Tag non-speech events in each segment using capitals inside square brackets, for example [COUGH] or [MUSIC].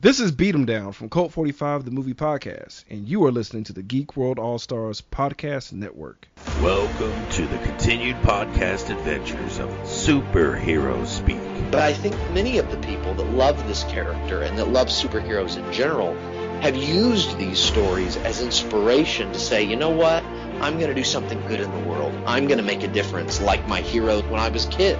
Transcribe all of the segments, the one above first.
This is Beat 'em Down from Cult 45, the movie podcast, and you are listening to the Geek World All Stars Podcast Network. Welcome to the continued podcast adventures of Superhero Speak. But I think many of the people that love this character and that love superheroes in general have used these stories as inspiration to say, you know what? I'm going to do something good in the world. I'm going to make a difference like my hero when I was a kid.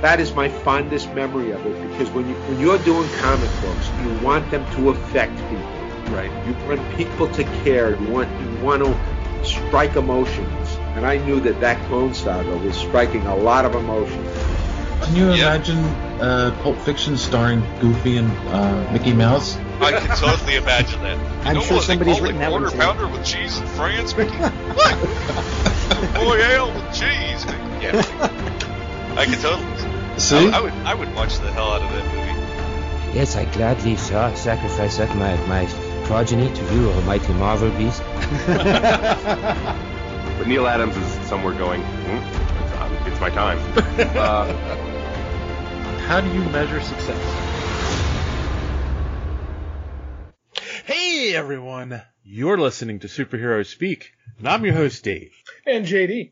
That is my fondest memory of it because when you when you're doing comic books, you want them to affect people. Right. You want people to care. You want you want to strike emotions. And I knew that that Clone Saga was striking a lot of emotions. Can you imagine uh, Pulp Fiction starring Goofy and uh, Mickey Mouse? I can totally imagine that. I'm know sure what somebody's written it, that one quarter too. pounder with cheese and France, Mickey? what? [LAUGHS] Boy, ale with cheese. Mickey. [LAUGHS] Yeah, I could totally. See? I, I would, I would watch the hell out of that movie. Yes, I gladly saw, sacrifice up my, my progeny to you, almighty Marvel beast. [LAUGHS] But Neal Adams is somewhere going, hmm, it's, um, it's my time. [LAUGHS] Uh, How do you measure success? Hey everyone, you're listening to Superhero Speak, and I'm your host Dave. And JD.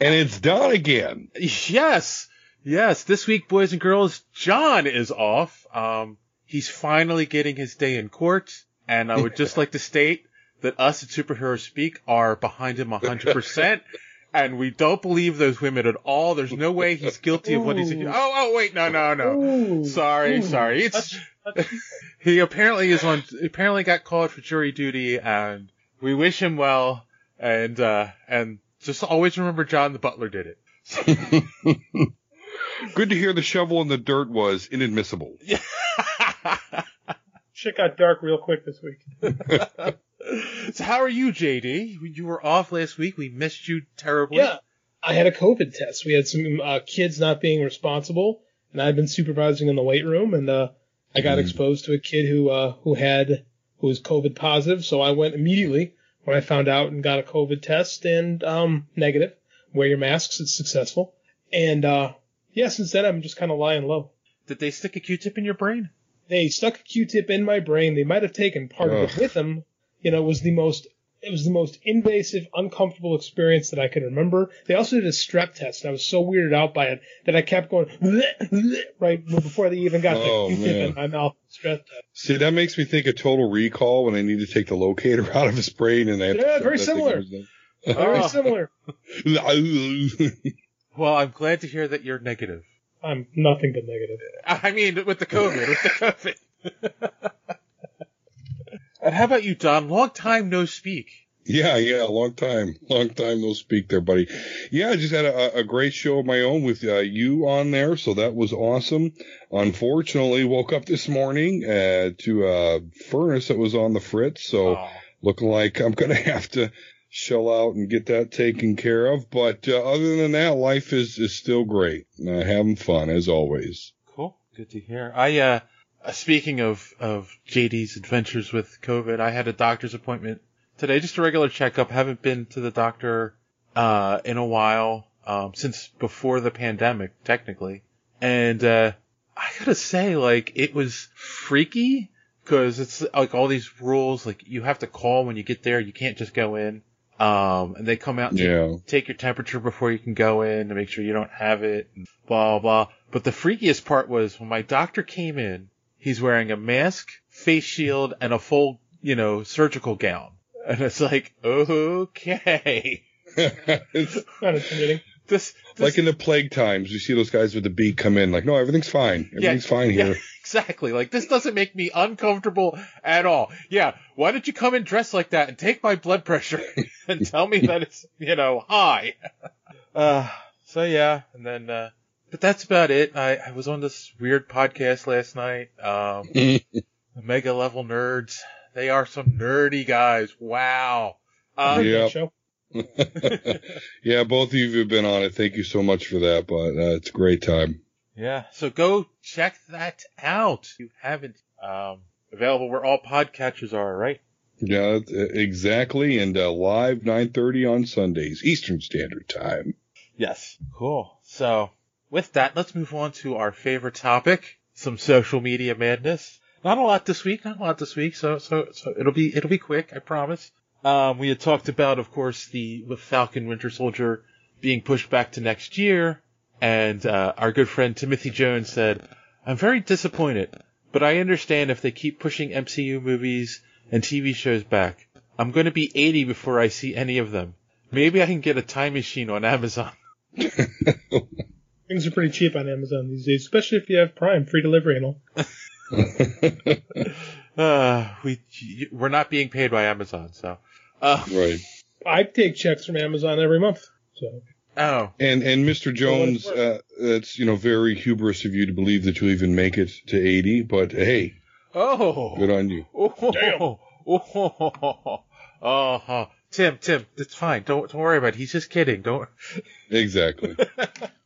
And it's Don again. Yes, yes, this week, boys and girls, John is off. Um, he's finally getting his day in court, and I would just like to state that us at Superhero Speak are behind him 100%. [LAUGHS] And we don't believe those women at all. There's no way he's guilty of what he's. Ooh. Oh, oh, wait, no, no, no. Ooh. Sorry, Ooh. sorry. It's [LAUGHS] he apparently is on apparently got called for jury duty and we wish him well and uh and just always remember John the Butler did it. [LAUGHS] Good to hear the shovel in the dirt was inadmissible. [LAUGHS] Shit got dark real quick this week. [LAUGHS] so how are you, JD? You were off last week. We missed you terribly. Yeah, I had a COVID test. We had some uh, kids not being responsible, and I'd been supervising in the weight room, and uh, I got exposed to a kid who uh, who had who was COVID positive. So I went immediately when I found out and got a COVID test and um, negative. Wear your masks; it's successful. And uh, yeah, since then I'm just kind of lying low. Did they stick a Q-tip in your brain? They stuck a Q-tip in my brain. They might have taken part of it with them. You know, it was the most it was the most invasive, uncomfortable experience that I could remember. They also did a strep test, and I was so weirded out by it that I kept going [LAUGHS] right before they even got Oh, the Q-tip in my mouth. Strep test. See, that makes me think of Total Recall when they need to take the locator [LAUGHS] out of his brain and they have Yeah, shove very similar. Very Oh. similar. [LAUGHS] Well, I'm glad to hear that you're negative. I'm nothing but negative. I mean, with the COVID, with the COVID. And how about you, Don? Long time no speak. yeah, yeah, long time, long time no speak there, buddy. Yeah, I just had a, a great show of my own with uh, you on there, so that was awesome. Unfortunately, woke up this morning uh, to a furnace that was on the fritz, so Oh. looking like I'm gonna [LAUGHS] have to shell out and get that taken care of. But uh, other than that, life is is still great. Uh, having fun as always. Cool. Good to hear. I, uh, uh, speaking of, of JD's adventures with COVID, I had a doctor's appointment today, just a regular checkup. Haven't been to the doctor, uh, in a while, um, since before the pandemic, technically. And, uh, I gotta say, like, it was freaky, cause it's like all these rules, like, you have to call when you get there, you can't just go in. Um, and they come out and Yeah. take your temperature before you can go in to make sure you don't have it, and blah, blah. But the freakiest part was when my doctor came in, he's wearing a mask, face shield, and a full, you know, surgical gown. And it's like, okay. it's Not intimidating. This, this like in the plague times, you see those guys with the beak come in, like, no, everything's fine. Everything's fine here. yeah, exactly. Like this doesn't make me uncomfortable at all. Yeah. Why did you come in dressed like that and take my blood pressure [LAUGHS] and tell me that it's, you know, high? Uh, so yeah. And then, uh, but that's about it. I, I was on this weird podcast last night. Um, [LAUGHS] Mega Level Nerds. They are some nerdy guys. Wow. Um, Yeah. Show. [LAUGHS] yeah, both of you have been on it. Thank you so much for that, but uh, it's a great time. Yeah, so go check that out. If you haven't, um, available where all podcatchers are, right? Yeah, uh, exactly. And uh, live 9.30 on Sundays, Eastern Standard Time. Yes. Cool. So with that, let's move on to our favorite topic, some social media madness. not a lot this week. Not a lot this week. So so so it'll be it'll be quick. I promise. Um, we had talked about, of course, the with Falcon Winter Soldier being pushed back to next year, and uh, our good friend Timothy Jones said, "I'm very disappointed, but I understand if they keep pushing MCU movies and TV shows back. I'm going to be 80 before I see any of them. Maybe I can get a time machine on Amazon." [LAUGHS] [LAUGHS] Things are pretty cheap on Amazon these days, especially if you have Prime, free delivery and all. [LAUGHS] [LAUGHS] Uh, we we're not being paid by Amazon, so. Uh, right. I take checks from Amazon every month. So. Oh. And and Mr. Jones, uh, it's you know very hubris of you to believe that you'll even make it to 80, but hey. Oh. Good on you. Oh. Damn. Oh. Oh. oh. oh, Tim, Tim, it's fine. Don't don't worry about it. He's just kidding. Don't. Exactly. [LAUGHS]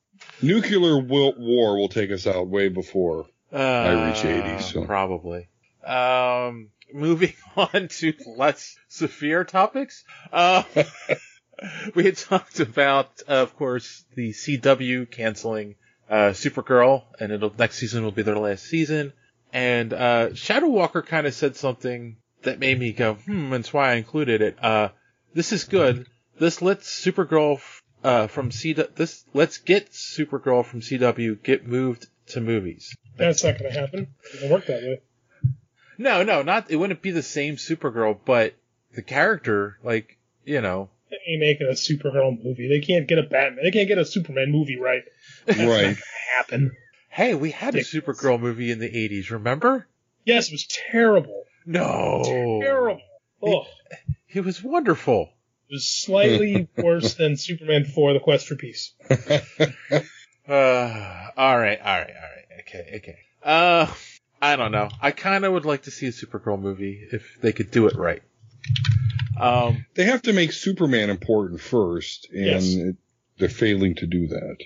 Nuclear war will take us out way before uh, I reach 80. So probably. Um, moving [LAUGHS] on to less severe topics. Uh, [LAUGHS] we had talked about, uh, of course, the CW canceling uh, Supergirl, and it'll next season will be their last season. And uh, Shadow Walker kind of said something that made me go, hmm, and that's why I included it. Uh, this is good. This lets Supergirl uh, from CW. This let's get Supergirl from CW get moved to movies. That's not going to happen. It doesn't work that way. No, no, not. It wouldn't be the same Supergirl, but the character, like you know, they ain't making a Supergirl movie. They can't get a Batman. They can't get a Superman movie right. That's right. Not gonna happen. Hey, we had a Supergirl movie in the '80s. Remember? Yes, it was terrible. No, terrible. Oh, it, it was wonderful. It was slightly [LAUGHS] worse than Superman 4: The Quest for Peace. [LAUGHS] uh, all right, all right, all right. Okay, okay. Uh, I don't know. I kind of would like to see a Supergirl movie if they could do it right. Um, they have to make Superman important first, and yes. it, they're failing to do that.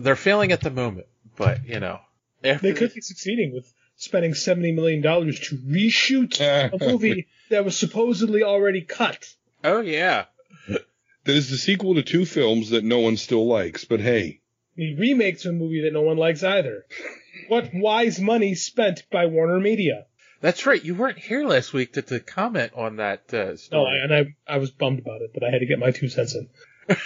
They're failing at the moment, but you know, they could be succeeding with spending seventy million dollars to reshoot [LAUGHS] a movie that was supposedly already cut. Oh yeah, that is the sequel to two films that no one still likes. But hey, the remake to a movie that no one likes either. what wise money spent by Warner Media? That's right. You weren't here last week to, to comment on that uh, story. No, and I I was bummed about it, but I had to get my two cents in. [LAUGHS]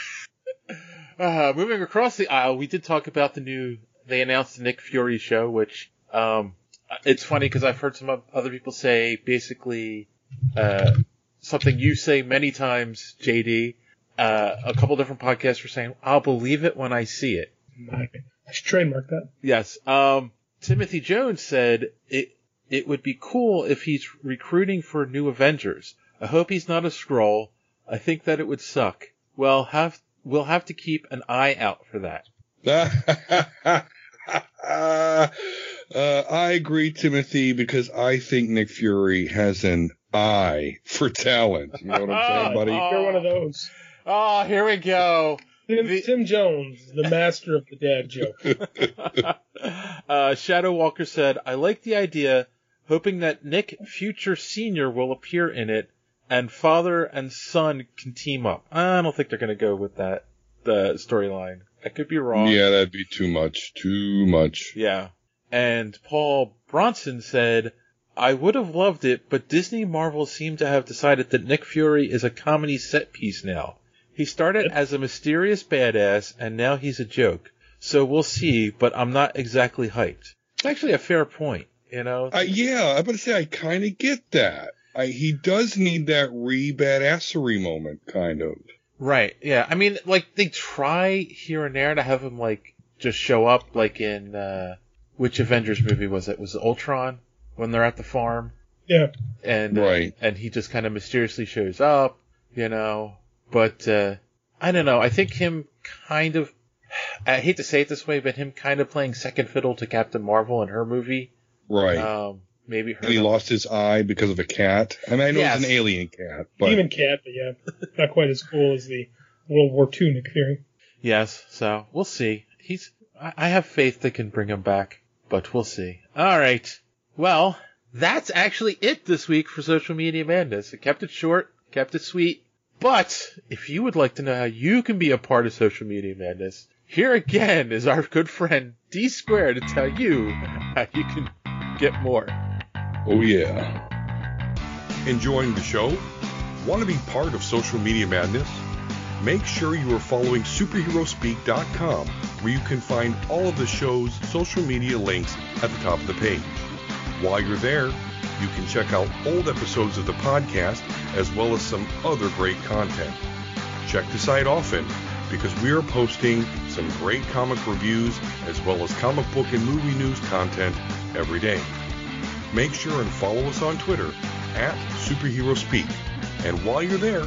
uh, moving across the aisle, we did talk about the new. They announced the Nick Fury show, which um, it's funny because I've heard some other people say basically uh, something you say many times, JD. Uh, a couple different podcasts were saying, "I'll believe it when I see it." I should trademark that. Yes. Um, Timothy Jones said it. It would be cool if he's recruiting for new Avengers. I hope he's not a scroll. I think that it would suck. Well, have we'll have to keep an eye out for that. [LAUGHS] uh, I agree, Timothy, because I think Nick Fury has an eye for talent. You know what I'm saying, [LAUGHS] buddy? You're one of those. Oh, here we go. Tim, the, Tim Jones, the master of the dad joke. [LAUGHS] [LAUGHS] uh, Shadow Walker said, I like the idea, hoping that Nick Fury Sr. will appear in it and father and son can team up. I don't think they're going to go with that the storyline. I could be wrong. Yeah, that'd be too much. Too much. Yeah. And Paul Bronson said, I would have loved it, but Disney Marvel seem to have decided that Nick Fury is a comedy set piece now. He started as a mysterious badass, and now he's a joke. So we'll see, but I'm not exactly hyped. It's actually a fair point, you know? Uh, yeah, I'm going to say I kind of get that. I, he does need that re badassery moment, kind of. Right. Yeah. I mean, like they try here and there to have him like just show up, like in uh, which Avengers movie was it? Was it Ultron when they're at the farm? Yeah. And right. Uh, and he just kind of mysteriously shows up, you know. But uh, I don't know. I think him kind of. I hate to say it this way, but him kind of playing second fiddle to Captain Marvel in her movie. Right. Um, maybe her. And he lost his eye because of a cat. I mean, I know Yes. it's an alien cat, but Demon cat, but yeah, not quite as cool as the World War II Nick Fury. Yes, so we'll see. He's. I I have faith they can bring him back, but we'll see. All right. Well, that's actually it this week for Social Media Madness. I kept it short, kept it sweet. But if you would like to know how you can be a part of Social Media Madness, here again is our good friend D Square to tell you how you can get more. Oh, yeah. Enjoying the show? Want to be part of social media madness? Make sure you are following superheroespeak.com where you can find all of the show's social media links at the top of the page. While you're there, you can check out old episodes of the podcast as well as some other great content. Check the site often because we are posting some great comic reviews as well as comic book and movie news content every day. Make sure and follow us on Twitter at Superhero Speak. And while you're there,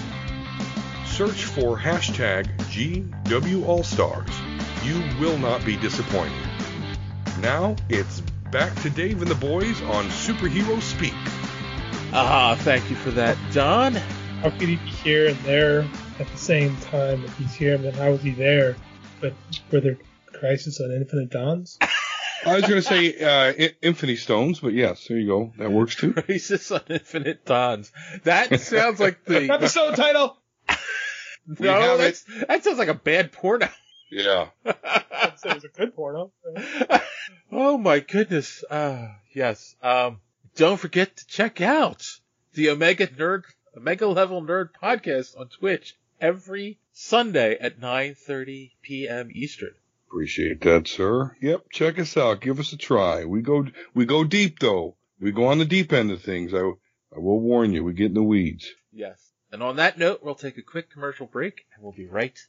Search for hashtag GWAllStars. You will not be disappointed. Now it's back to Dave and the boys on Superhero Speak. Ah, thank you for that, Don. How could he be here and there at the same time? If he's here, then how is he there? But were there Crisis on Infinite Dawns? [LAUGHS] I was going to say uh, I- Infinity Stones, but yes, there you go. That works too. Crisis on Infinite Dawns. That sounds like [LAUGHS] the Episode title. [LAUGHS] We no. have That's, that sounds like a bad porno. Yeah. [LAUGHS] I'd say it was a good porno. [LAUGHS] oh my goodness. Uh, yes. Um, don't forget to check out the Omega Nerd, Omega Level Nerd podcast on Twitch every Sunday at 9:30 p.m. Eastern. Appreciate that, sir. Yep, check us out. Give us a try. We go we go deep though. We go on the deep end of things. I I will warn you, we get in the weeds. Yes. And on that note, we'll take a quick commercial break and we'll be right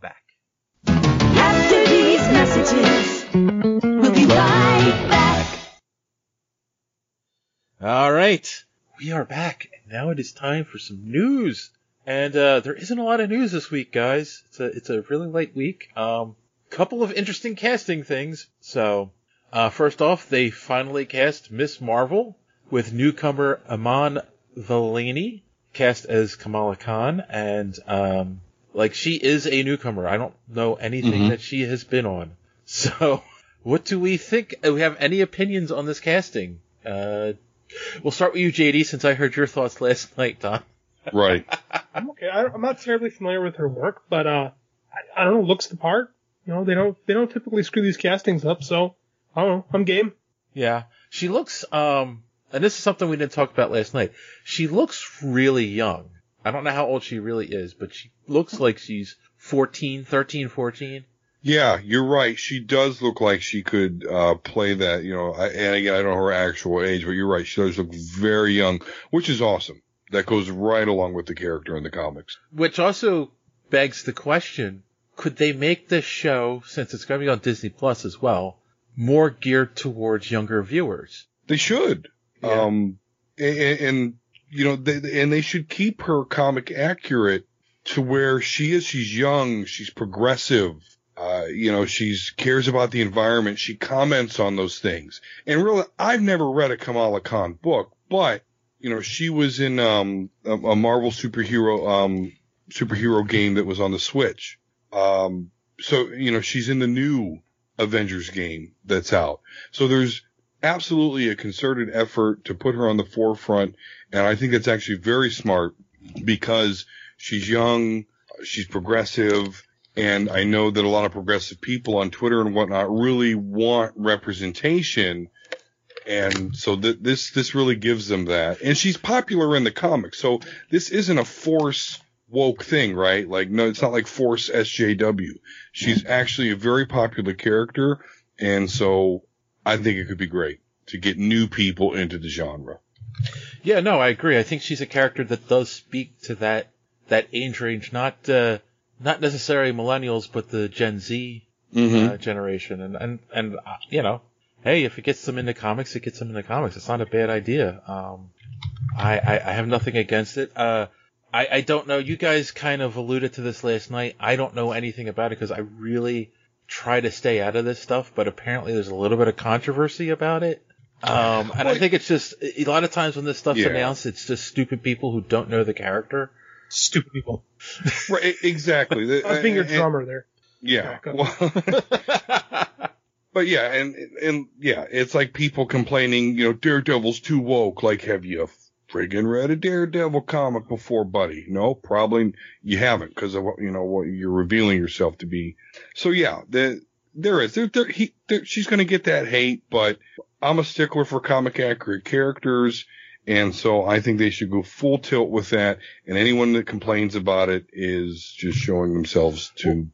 back. After these messages, we'll be right back. All right. We are back and now it is time for some news. And uh, there isn't a lot of news this week, guys. It's a it's a really light week. Um, couple of interesting casting things. So, uh, first off, they finally cast Miss Marvel with newcomer Iman Vellani cast as Kamala Khan, and um, like she is a newcomer. I don't know anything Mhm. that she has been on. [LAUGHS] So, what do we think? Do we have any opinions on this casting? Uh, we'll start with you, JD, since I heard your thoughts last [LAUGHS] night, Don. Right. [LAUGHS] I'm okay. I, I'm not terribly familiar with her work, but uh, I, I don't know. Looks the part. You know, they don't they don't typically screw these castings up, so I don't know. I'm game. Yeah, she looks. Um, and this is something we didn't talk about last night. She looks really young. I don't know how old she really is, but she looks like she's 14, 13, 14. Yeah, you're right. She does look like she could uh, play that, you know. I, and again, I don't know her actual age, but you're right. She does look very young, which is awesome. That goes right along with the character in the comics. Which also begs the question: Could they make this show, since it's going to be on Disney Plus as well, more geared towards younger viewers? They should. Um, and, and you know, they, and they should keep her comic accurate to where she is. She's young. She's progressive. Uh, you know, she's cares about the environment. She comments on those things. And really, I've never read a Kamala Khan book, but you know, she was in um a, a Marvel superhero um superhero game that was on the Switch. Um, so you know, she's in the new Avengers game that's out. So there's absolutely a concerted effort to put her on the forefront, and I think that's actually very smart because she's young, she's progressive, and I know that a lot of progressive people on Twitter and whatnot really want representation. And so th- this, this really gives them that. And she's popular in the comics. So this isn't a force woke thing, right? Like, no, it's not like force SJW. She's actually a very popular character. And so I think it could be great to get new people into the genre. Yeah, no, I agree. I think she's a character that does speak to that that age range, not uh, not necessarily millennials, but the Gen Z Mhm. uh, generation. And and and uh, you know, hey, if it gets them into comics, it gets them into comics. It's not a bad idea. Um, I, I I have nothing against it. Uh, I I don't know. You guys kind of alluded to this last night. I don't know anything about it because I really try to stay out of this stuff. But apparently, there's a little bit of controversy about it. Um, and I think it's just a lot of times when this stuff's Yeah. announced, it's just stupid people who don't know the character. Stupid people. [LAUGHS] Right, exactly. I was being your and- drummer there. Yeah. Well, [LAUGHS] but yeah, and and yeah, it's like people complaining, you know, Daredevil's too woke. Like, have you friggin' read a Daredevil comic before, buddy? No, probably you haven't because of what you know what you're revealing yourself to be. So yeah, the there is there, there, he, there she's gonna get that hate, but I'm a stickler for comic accurate characters. And so I think they should go full tilt with that. And anyone that complains about it is just showing themselves to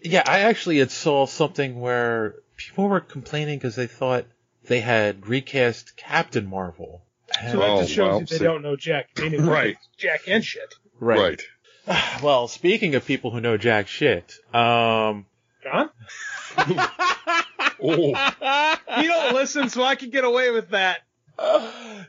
Yeah, I actually had saw something where people were complaining because they thought they had recast Captain Marvel. So that Oh, just shows well, you they see- don't know Jack. They knew Right. Jack and shit. Right. [SIGHS] Well, speaking of people who know jack shit, um, John? [LAUGHS] Oh. You don't listen, so I can get away with that. [SIGHS]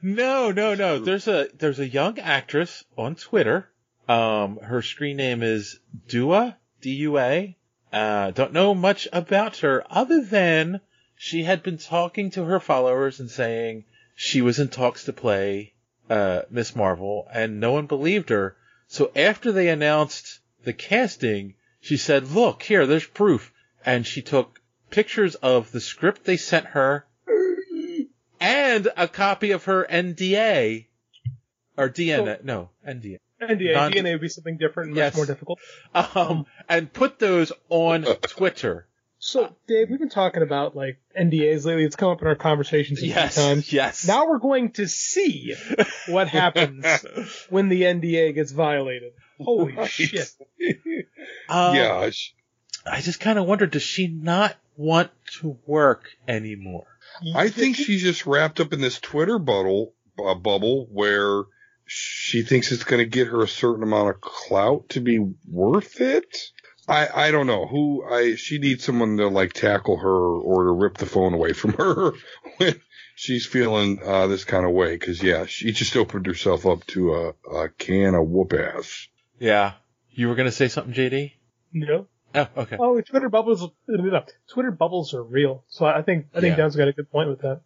no, no, no. There's a there's a young actress on Twitter. Um, her screen name is Dua D U A. Uh, don't know much about her other than she had been talking to her followers and saying she was in talks to play uh, Miss Marvel, and no one believed her. So after they announced the casting, she said, "Look here, there's proof," and she took pictures of the script they sent her and a copy of her NDA or DNA. no, NDA. NDA, Non- DNA would be something different and Yes. much more difficult. Um, and put those on [LAUGHS] Twitter. So, Dave, we've been talking about like NDAs lately. It's come up in our conversations a few times. yes. Now we're going to see what happens [LAUGHS] when the NDA gets violated. Holy Right. shit! [LAUGHS] Um, yeah, I just kind of wonder, does she not want to work anymore? I think she's just wrapped up in this Twitter bubble, uh, bubble where she thinks it's going to get her a certain amount of clout to be worth it. I, I don't know who I, she needs someone to like tackle her or to rip the phone away from her [LAUGHS] when she's feeling, uh, this kind of way. Cause yeah, she just opened herself up to a, a can of whoop ass. Yeah. You were gonna say something, JD? No. Oh, okay. Oh, Twitter bubbles. Twitter bubbles are real. So I think I think Yeah. Dan's got a good point with that.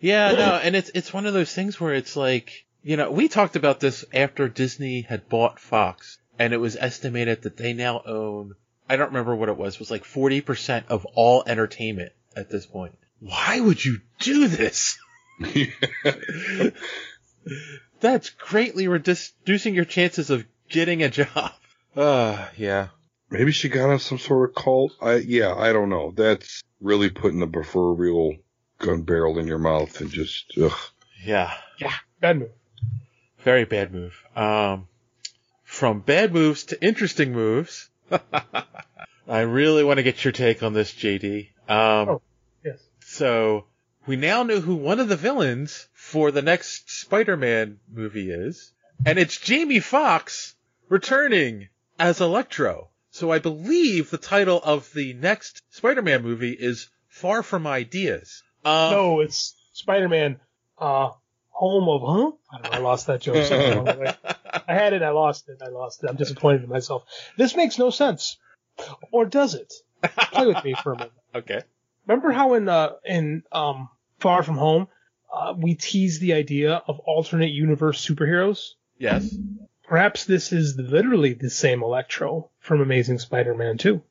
Yeah, no, and it's it's one of those things where it's like, you know, we talked about this after Disney had bought Fox, and it was estimated that they now own I don't remember what it was, it was like 40% of all entertainment at this point. Why would you do this? [LAUGHS] That's greatly reducing your chances of getting a job. Uh, yeah. Maybe she got on some sort of cult. I yeah, I don't know. That's really putting the proverbial gun barrel in your mouth and just ugh. Yeah. Yeah, bad move. Very bad move. Um, from bad moves to interesting moves. [LAUGHS] I really want to get your take on this, JD. Um, Oh, yes. So we now know who one of the villains for the next Spider-Man movie is, and it's Jamie Foxx returning as Electro. So I believe the title of the next Spider-Man movie is Far From Ideas. Um, no, it's Spider-Man. Uh, home of huh? I, don't know, I lost that joke somewhere along the way. I had it, I lost it, I lost it. I'm disappointed in myself. This makes no sense, or does it? Play with me for a moment. [LAUGHS] Okay. Remember how in uh, in um, Far From Home, uh, we teased the idea of alternate universe superheroes? Yes. Perhaps this is literally the same Electro from Amazing Spider-Man 2.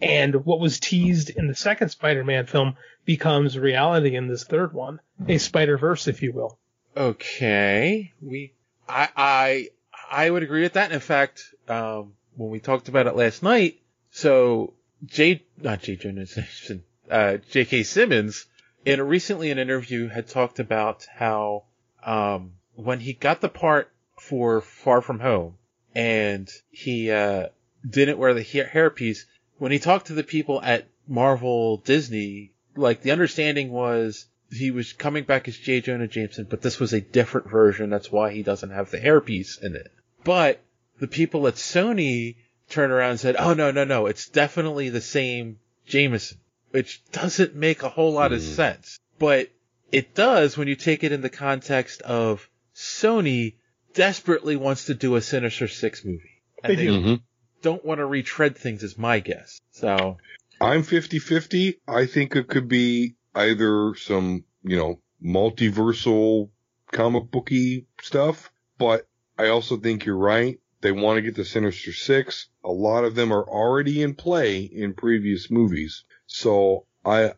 And what was teased in the second Spider-Man film becomes reality in this third one. A Spider-Verse, if you will. Okay. We, I, I, I would agree with that. In fact, um, when we talked about it last night, so J, not J. Jameson, [LAUGHS] uh, J.K. Simmons, in a recently an interview had talked about how, um, when he got the part for Far From Home and he, uh, didn't wear the hair hairpiece, when he talked to the people at Marvel Disney, like the understanding was he was coming back as J. Jonah Jameson, but this was a different version. That's why he doesn't have the hairpiece in it. But the people at Sony turned around and said, "Oh no, no, no! It's definitely the same Jameson," which doesn't make a whole lot of sense. But it does when you take it in the context of Sony desperately wants to do a Sinister Six movie, and They they, do. Mhm. don't want to retread things, is my guess. So I'm 50-50. I think it could be either some you know, multiversal comic booky stuff. But I also think you're right. They want to get the Sinister Six. A lot of them are already in play in previous movies. So I,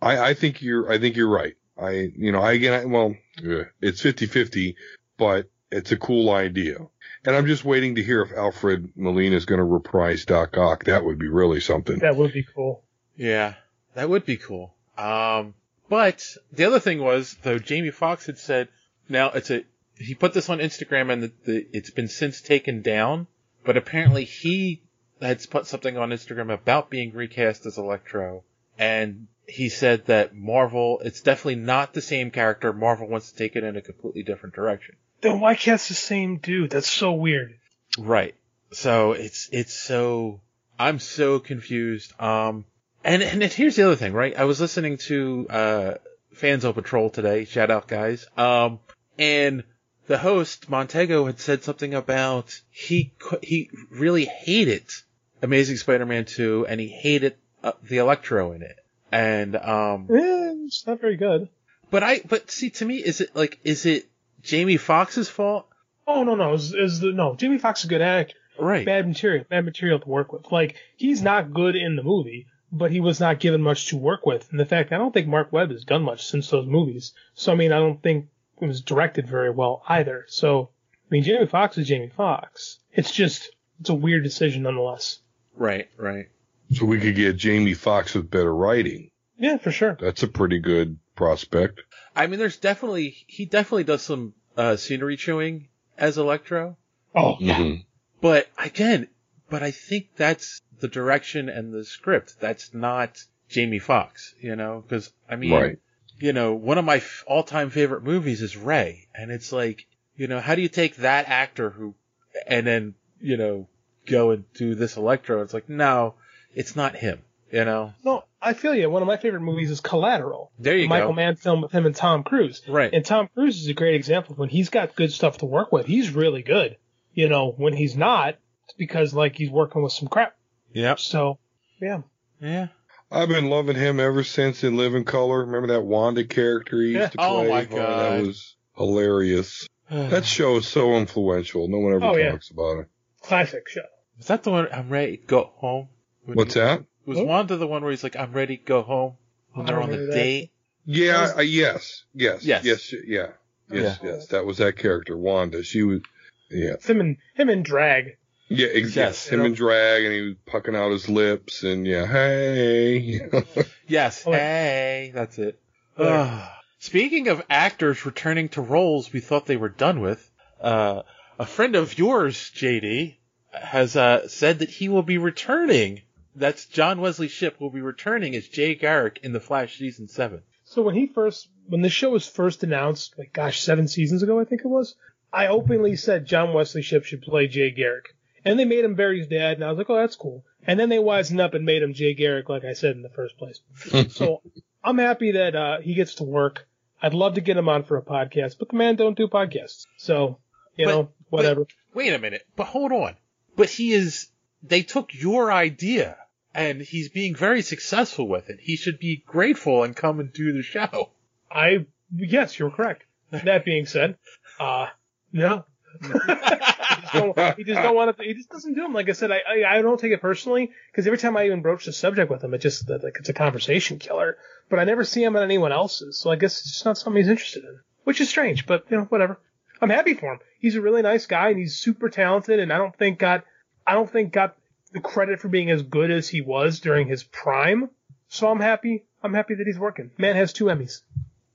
I, I think you're, I think you're right. I, you know, I again, I, well, it's 50-50, but it's a cool idea. And I'm just waiting to hear if Alfred Molina is going to reprise Doc Ock. That would be really something. That would be cool. Yeah, that would be cool. Um, but the other thing was, though, Jamie Foxx had said, now it's a, he put this on Instagram and the, the, it's been since taken down, but apparently he had put something on Instagram about being recast as Electro, and he said that Marvel, it's definitely not the same character. Marvel wants to take it in a completely different direction. Then why cast the same dude? That's so weird. Right. So it's it's so I'm so confused. Um, and and here's the other thing, right? I was listening to uh Fans on Patrol today. Shout out, guys. Um, and the host Montego had said something about he he really hated Amazing Spider-Man 2 and he hated uh, the Electro in it. And um, Eh, it's not very good. but I but see to me is it like is it Jamie Foxx's fault? Oh no no is is the no Jamie Foxx is a good actor. Right. Bad material, bad material to work with. Like he's not good in the movie, but he was not given much to work with. And the fact I don't think Marc Webb has done much since those movies. So I mean I don't think it was directed very well either. So I mean Jamie Foxx is Jamie Foxx. It's just it's a weird decision nonetheless. Right, right. So we could get Jamie Foxx with better writing. Yeah, for sure. That's a pretty good prospect. I mean, there's definitely he definitely does some uh, scenery chewing as Electro, Oh Mhm. but again, but I think that's the direction and the script. That's not Jamie Foxx, you know, because I mean, Right. you know, one of my f- all-time favorite movies is Ray, and it's like, you know, how do you take that actor who, and then you know, go and do this Electro? It's like, no, it's not him, you know. No, I feel you. One of my favorite movies is Collateral. There you the Michael go. Mann film with him and Tom Cruise. Right. And Tom Cruise is a great example of when he's got good stuff to work with. He's really good. You know, when he's not, it's because like he's working with some crap. Yep. So, yeah. Yeah. I've been loving him ever since in Living Color. Remember that Wanda character he used to [LAUGHS] play? Oh, my god, that was hilarious. [SIGHS] that show is so influential. No one ever Oh, yeah. talks about it. Classic show. Was that the one? I'm ready to go home. When What's he- that? Was What? Wanda the one where he's like, "I'm ready to go home" when they're on the that. date? Yeah, uh, yes, yes, Yes. yes, yeah, yes, yes. That was that character, Wanda. She was, yeah, It's him and him and Drag. Yeah, ex- Yes. Him and drag, and he was pucking out his lips, and yeah, hey, [LAUGHS] Yes. Oh. Hey, that's it. Yeah. Ugh. Speaking of actors returning to roles we thought they were done with, uh, a friend of yours, JD, has uh, said that he will be returning. That's John Wesley Shipp will be returning as Jay Garrick in The Flash season seven. So when he first, when the show was first announced, like gosh, seven seasons ago, I think it was, I openly said John Wesley Shipp should play Jay Garrick. And they made him Barry's dad, and I was like, oh, that's cool. And then they wisened up and made him Jay Garrick, like I said in the first place. [LAUGHS] so I'm happy that uh, he gets to work. I'd love to get him on for a podcast, but the man don't do podcasts. So, you But- know, whatever. Wait a minute, but hold on. But he is, they took your idea and he's being very successful with it. He should be grateful and come and do the show. I, yes, you're correct. That being said, uh, no. [LAUGHS] he, just don't, he just don't [LAUGHS] want to. He just doesn't do them. Like I said, I I, I don't take it personally because every time I even broach the subject with him, it just like it's a conversation killer. But I never see him on anyone else's, so I guess it's just not something he's interested in, which is strange. But you know, whatever. I'm happy for him. He's a really nice guy and he's super talented, and I don't think got I don't think got the credit for being as good as he was during his prime. So I'm happy. I'm happy that he's working. Man has two Emmys.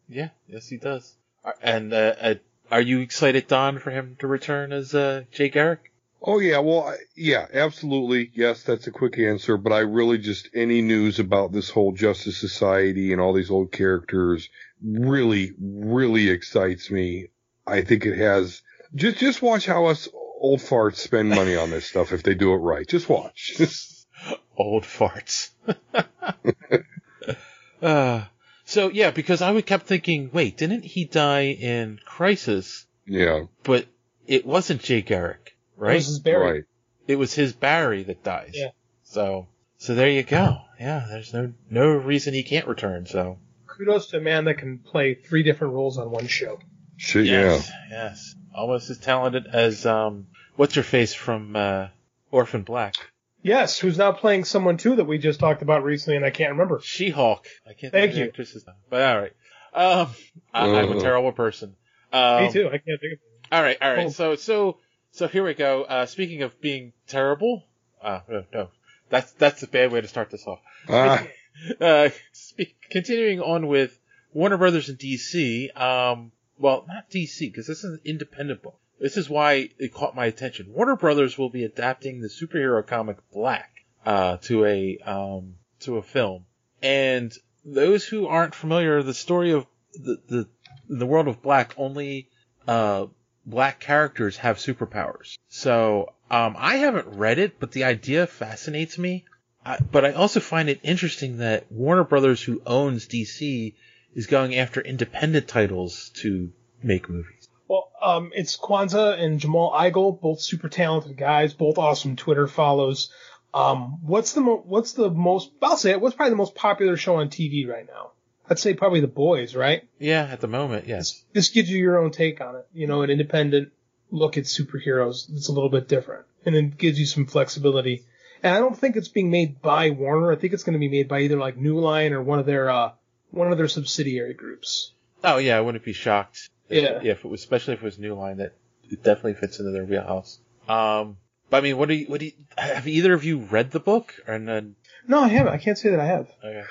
Yeah, yes, he does. Uh, And uh, uh, are you excited, Don, for him to return as uh, Jay Garrick? Oh yeah, well, I, yeah, absolutely. Yes, that's a quick answer, but I really just any news about this whole Justice Society and all these old characters really, really excites me. I think it has. Just, just watch how us old farts spend money on this stuff if they do it right. Just watch. [LAUGHS] Old farts. [LAUGHS] [LAUGHS] uh, so yeah, because I would kept thinking, wait, didn't he die in Crisis? yeah, But it wasn't Jay Garrick, right? This is Barry. right. it was his Barry that dies. Yeah. So, so there you go. Yeah, there's no no reason he can't return. So, kudos to a man that can play three different roles on one show. Shit, yes, yes, almost as talented as um, what's your face from uh, Orphan Black. Yes, who's now playing someone too that we just talked about recently, and I can't remember. She-Hulk. I can't Thank think of the you. but all right. Um, I, I'm a Uh. terrible person. Um, Me too. I can't think of. All right, all right. Oh. So, so, so here we go. Uh, speaking of being terrible, uh, no, no, that's that's a bad way to start this off. Ah, [LAUGHS] Uh, speak, continuing on with Warner Brothers and DC. Um, well, not DC because this is an independent book. This is why it caught my attention. Warner Brothers will be adapting the superhero comic Black uh, to a um, to a film, and those who aren't familiar, the story of the the the world of Black only uh, black characters have superpowers. So um, I haven't read it, but the idea fascinates me. I, but I also find it interesting that Warner Brothers, who owns DC, is going after independent titles to make movies. Well, um, it's Kwanza and Jamal Igle, both super talented guys, both awesome Twitter follows. Um, what's the mo- what's the most? I'll say it. What's probably the most popular show on TV right now? I'd say probably The Boys, right? Yeah, at the moment, yes. This gives you your own take on it. You know, an independent look at superheroes. It's a little bit different, and it gives you some flexibility. And I don't think it's being made by Warner. I think it's going to be made by either like New Line or one of their uh, one of their subsidiary groups. Oh yeah, I wouldn't be shocked. If, Yeah. yeah, if it was, especially if it was New Line, that it definitely fits into their wheelhouse. Um, but I mean, what do you, what do you, have either of you read the book? Or then, No, I haven't. I can't say that I have. okay.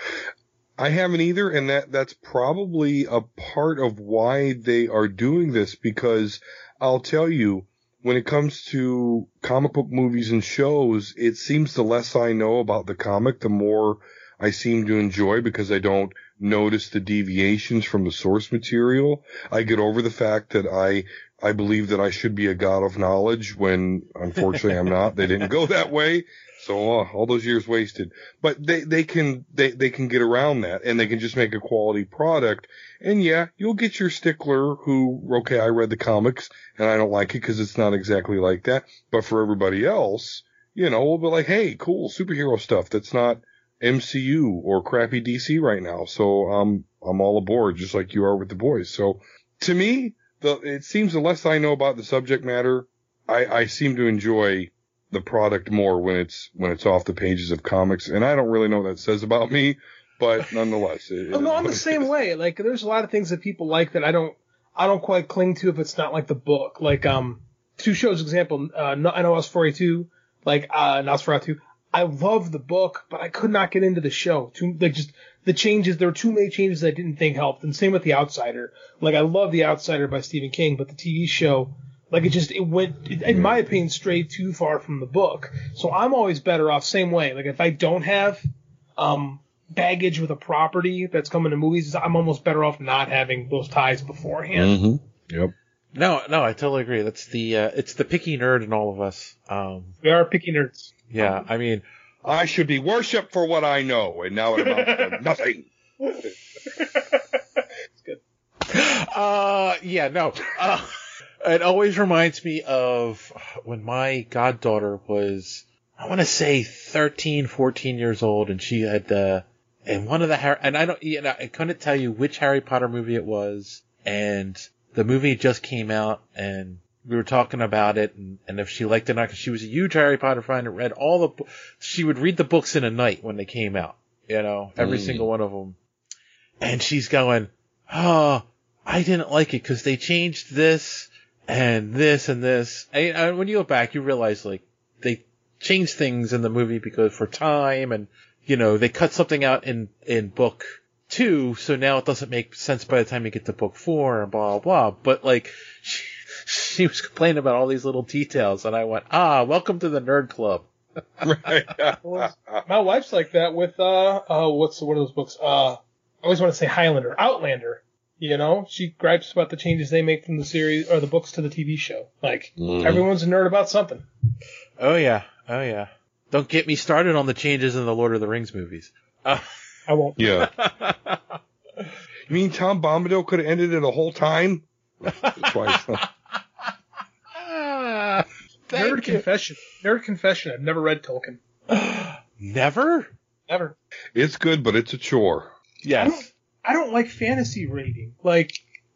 I haven't either, and that that's probably a part of why they are doing this because I'll tell you, when it comes to comic book movies and shows, it seems the less I know about the comic, the more I seem to enjoy because I don't notice the deviations from the source material. I get over the fact that I I believe that I should be a god of knowledge when unfortunately I'm not. They didn't go that way. So uh, all those years wasted. But they, they can they, they can get around that and they can just make a quality product. And yeah, you'll get your stickler who okay, I read the comics and I don't like it because it's not exactly like that. But for everybody else, you know, we'll be like, hey, cool superhero stuff that's not MCU or crappy DC right now. So um, I'm all aboard, just like you are with the boys. So to me, the it seems the less I know about the subject matter, I, I seem to enjoy the product more when it's when it's off the pages of comics. And I don't really know what that says about me, but nonetheless, it, [LAUGHS] no, I'm the same way. Like, there's a lot of things that people like that I don't, I don't quite cling to if it's not like the book. Like, um, two shows example, uh, I know I was 42, like, uh, NOS4A2. I love the book, but I could not get into the show. Too, like, just the changes, there were too many changes I didn't think helped. And same with The Outsider. Like, I love The Outsider by Stephen King, but the TV show, like, it just, it went, in my opinion, strayed too far from the book. So I'm always better off, same way. Like, if I don't have, um, baggage with a property that's coming to movies, I'm almost better off not having those ties beforehand. Mm-hmm. Yep. No, no, I totally agree. That's the, uh, it's the picky nerd in all of us. Um, We are picky nerds. Yeah, I mean, I should be worshipped for what I know, and now it amounts to nothing. uh, yeah, no. Uh, it always reminds me of when my goddaughter was, I want to say 13, 14 years old, and she had, uh, and one of the Harry, and I don't, you know, I couldn't tell you which Harry Potter movie it was, and the movie just came out, and we were talking about it, and, and if she liked it or not, because she was a huge Harry Potter fan, and read all the, she would read the books in a night when they came out, you know, every Mm. single one of them. And she's going, oh, I didn't like it because they changed this and this and this. And, and when you look back, you realize like they changed things in the movie because for time and you know they cut something out in in book two, so now it doesn't make sense by the time you get to book four and blah blah. blah. But like she, [LAUGHS] she was complaining about all these little details, and I went, ah, welcome to the nerd club. [LAUGHS] [LAUGHS] My wife's like that with uh uh what's one of those books? Uh I always want to say Highlander, Outlander. You know, she gripes about the changes they make from the series or the books to the TV show. Like Mm. everyone's a nerd about something. Oh yeah, oh yeah. Don't get me started on the changes in the Lord of the Rings movies. Uh, I won't. Yeah. you mean Tom Bombadil could have ended it a whole time? Twice. why. Ah, Nerd confession. Nerd confession. I've never read Tolkien. [SIGHS] Never? Never. It's good, but it's a chore. Yes. I don't like fantasy reading. Like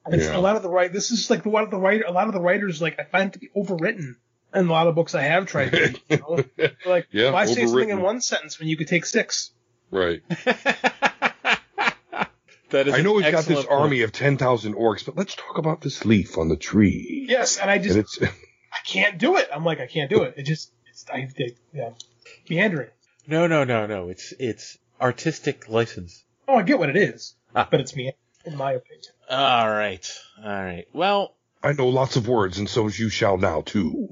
it's Yeah. a lot of the right. This is like the one of the writer. A lot of the writers like I find it to be overwritten. in a lot of books I have tried to read. You know? [LAUGHS] like Yeah, why say something in one sentence when you could take six? Right. [LAUGHS] That is I know an we've got this point. army of 10,000 orcs, but let's talk about this leaf on the tree. Yes, and I just And it's, [LAUGHS] I can't do it. I'm like I can't do it. It just it's I, I yeah meandering. No, no, no, no. It's it's artistic license. Oh, I get what it is, Ah. but it's me in my opinion. All right, all right. Well, I know lots of words, and so you shall now too.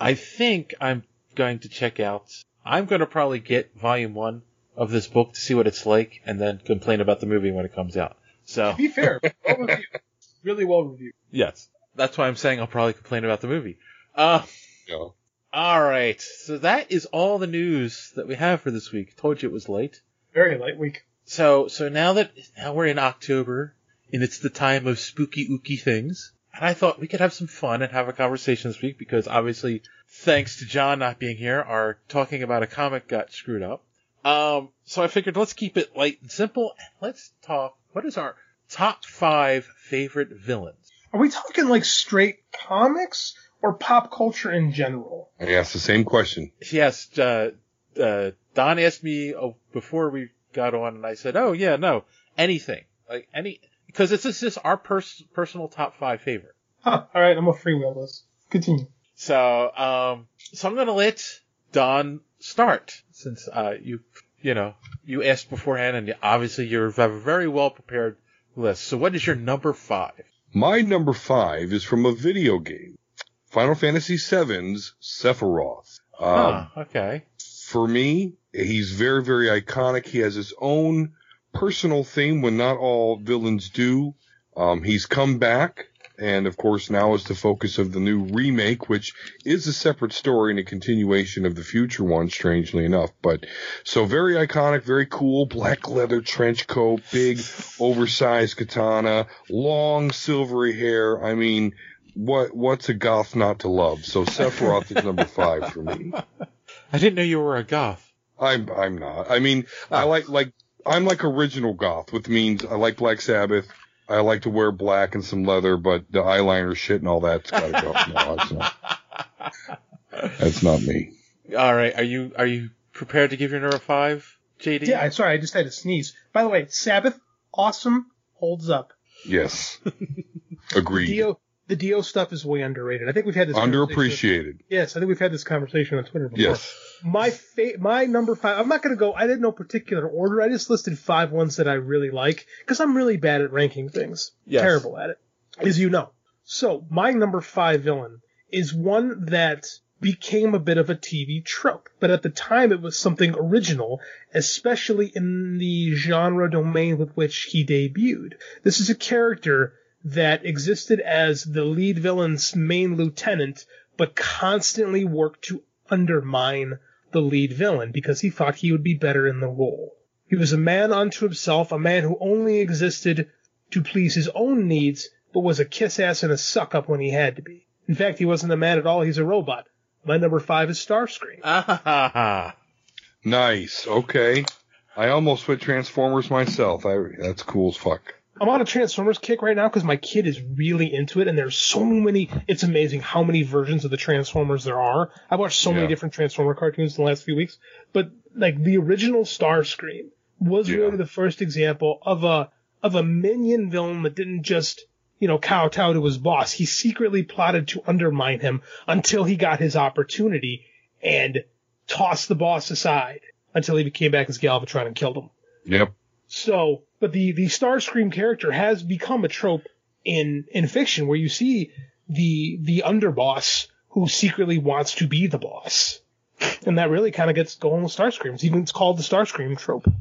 I think I'm going to check out. I'm going to probably get volume one of this book to see what it's like, and then complain about the movie when it comes out. So To be fair, [LAUGHS] well reviewed, really well reviewed. yes, that's why I'm saying I'll probably complain about the movie. Uh, Yeah. all right. So that is all the news that we have for this week. Told you it was late. Very light week. So so now that now we're in October and it's the time of spooky ooky things, and I thought we could have some fun and have a conversation this week because obviously, thanks to John not being here, our talking about a comic got screwed up. Um, so I figured let's keep it light and simple and let's talk. What is our top five favorite villains? Are we talking like straight comics or pop culture in general? I asked the same question. Yes, uh, uh, Don asked me oh, before we got on, and I said, "Oh yeah, no, anything like any." Because it's just our pers- personal top five favorite. Huh, [LAUGHS] all right, I'm gonna freewheel this. Continue. So, um, so I'm gonna let Don start since uh, you, you know, you asked beforehand, and obviously you have a very well prepared list. So, what is your number five? My number five is from a video game, Final Fantasy VII's Sephiroth. Um, Huh, okay. for me, he's very, very iconic. He has his own personal theme when not all villains do. Um, he's come back, and of course now is the focus of the new remake, which is a separate story and a continuation of the future one, strangely enough. But so very iconic, very cool, black leather trench coat, big, oversized katana, long silvery hair. I mean, what what's a goth not to love? So Sephiroth is number five for me. [LAUGHS] I didn't know you were a goth. I'm I'm not. I mean, I ah. like like I'm like original goth, which means I like Black Sabbath. I like to wear black and some leather, but the eyeliner shit and all that's gotta go. No, that's not. [LAUGHS] That's not me. All right, are you are you prepared to give your number five, JD? Yeah, I'm sorry, I just had to sneeze. By the way, Sabbath, awesome, holds up. Yes. The [LAUGHS] Agreed. Dio, the Dio stuff is way underrated. I think we've had this Underappreciated. Yes, I think we've had this conversation on Twitter before. Yes. My fa- my number five. I'm not gonna go. I did no particular order. I just listed five ones that I really like because I'm really bad at ranking things. Yes. Terrible at it, as you know. So my number five villain is one that became a bit of a TV trope, but at the time it was something original, especially in the genre domain with which he debuted. This is a character that existed as the lead villain's main lieutenant, but constantly worked to undermine the lead villain because he thought he would be better in the role. He was a man unto himself, a man who only existed to please his own needs, but was a kiss ass and a suck up when he had to be. In fact, he wasn't a man at all, he's a robot. My number five is Starscream. Ah, Nice. Okay. I almost put Transformers myself. I that's cool as fuck. I'm on a Transformers kick right now because my kid is really into it, and there's so many. It's amazing how many versions of the Transformers there are. I've watched so many different Transformer cartoons in the last few weeks, but like the original Starscream was Yeah. really the first example of a of a minion villain that didn't just you know kowtow to his boss. He secretly plotted to undermine him until he got his opportunity and tossed the boss aside until he came back as Galvatron and killed him. Yep. So, but the the Starscream character has become a trope in in fiction where you see the the underboss who secretly wants to be the boss, and that really kind of gets going with Starscream. It's even it's called the Starscream trope.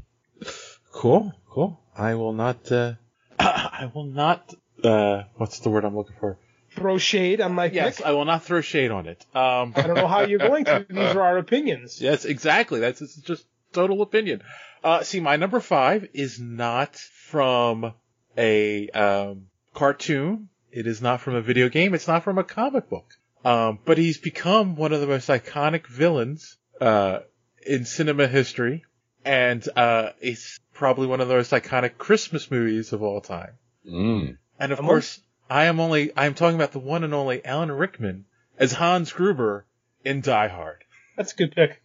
cool, cool. I will not. Uh, [LAUGHS] I will not. Uh, what's the word I'm looking for? Throw shade on my Yes, pick. I will not throw shade on it. Um, I don't know how you're going to. [LAUGHS] These are our opinions. Yes, exactly. That's it's just total opinion. Uh, see, my number five is not from a um, cartoon. It is not from a video game. It's not from a comic book. Um, but he's become one of the most iconic villains uh, in cinema history, and uh, it's probably one of the most iconic Christmas movies of all time. Mm. And of I'm course, I am only I am talking about the one and only Alan Rickman as Hans Gruber in Die Hard. That's a good pick.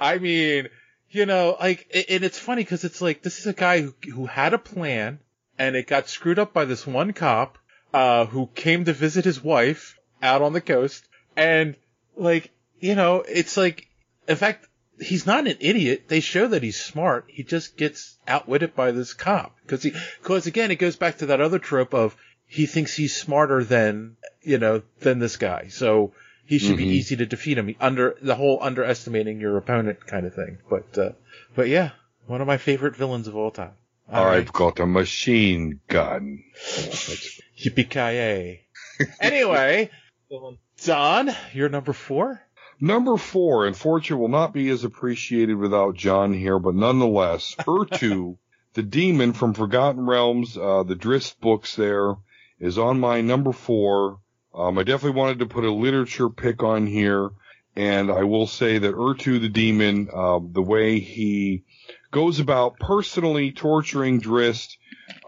I mean, you know, like, and it's funny because it's like this is a guy who who had a plan and it got screwed up by this one cop uh, who came to visit his wife out on the coast, and like, you know, it's like, in fact, he's not an idiot. They show that he's smart. He just gets outwitted by this cop because he, because again, it goes back to that other trope of he thinks he's smarter than you know than this guy, so he should be Mhm. easy to defeat him. Under the whole underestimating your opponent kind of thing. But uh, but yeah, one of my favorite villains of all time. All right. I've got a machine gun. Yippee [LAUGHS] Anyway, Don, you're number four. Number four, and Fortune will not be as appreciated without John here, but nonetheless, [LAUGHS] Errtu, the demon from Forgotten Realms, uh, the Drizzt books there, is on my number four. Um, I definitely wanted to put a literature pick on here, and I will say that Errtu, the demon, uh, the way he goes about personally torturing Drizzt,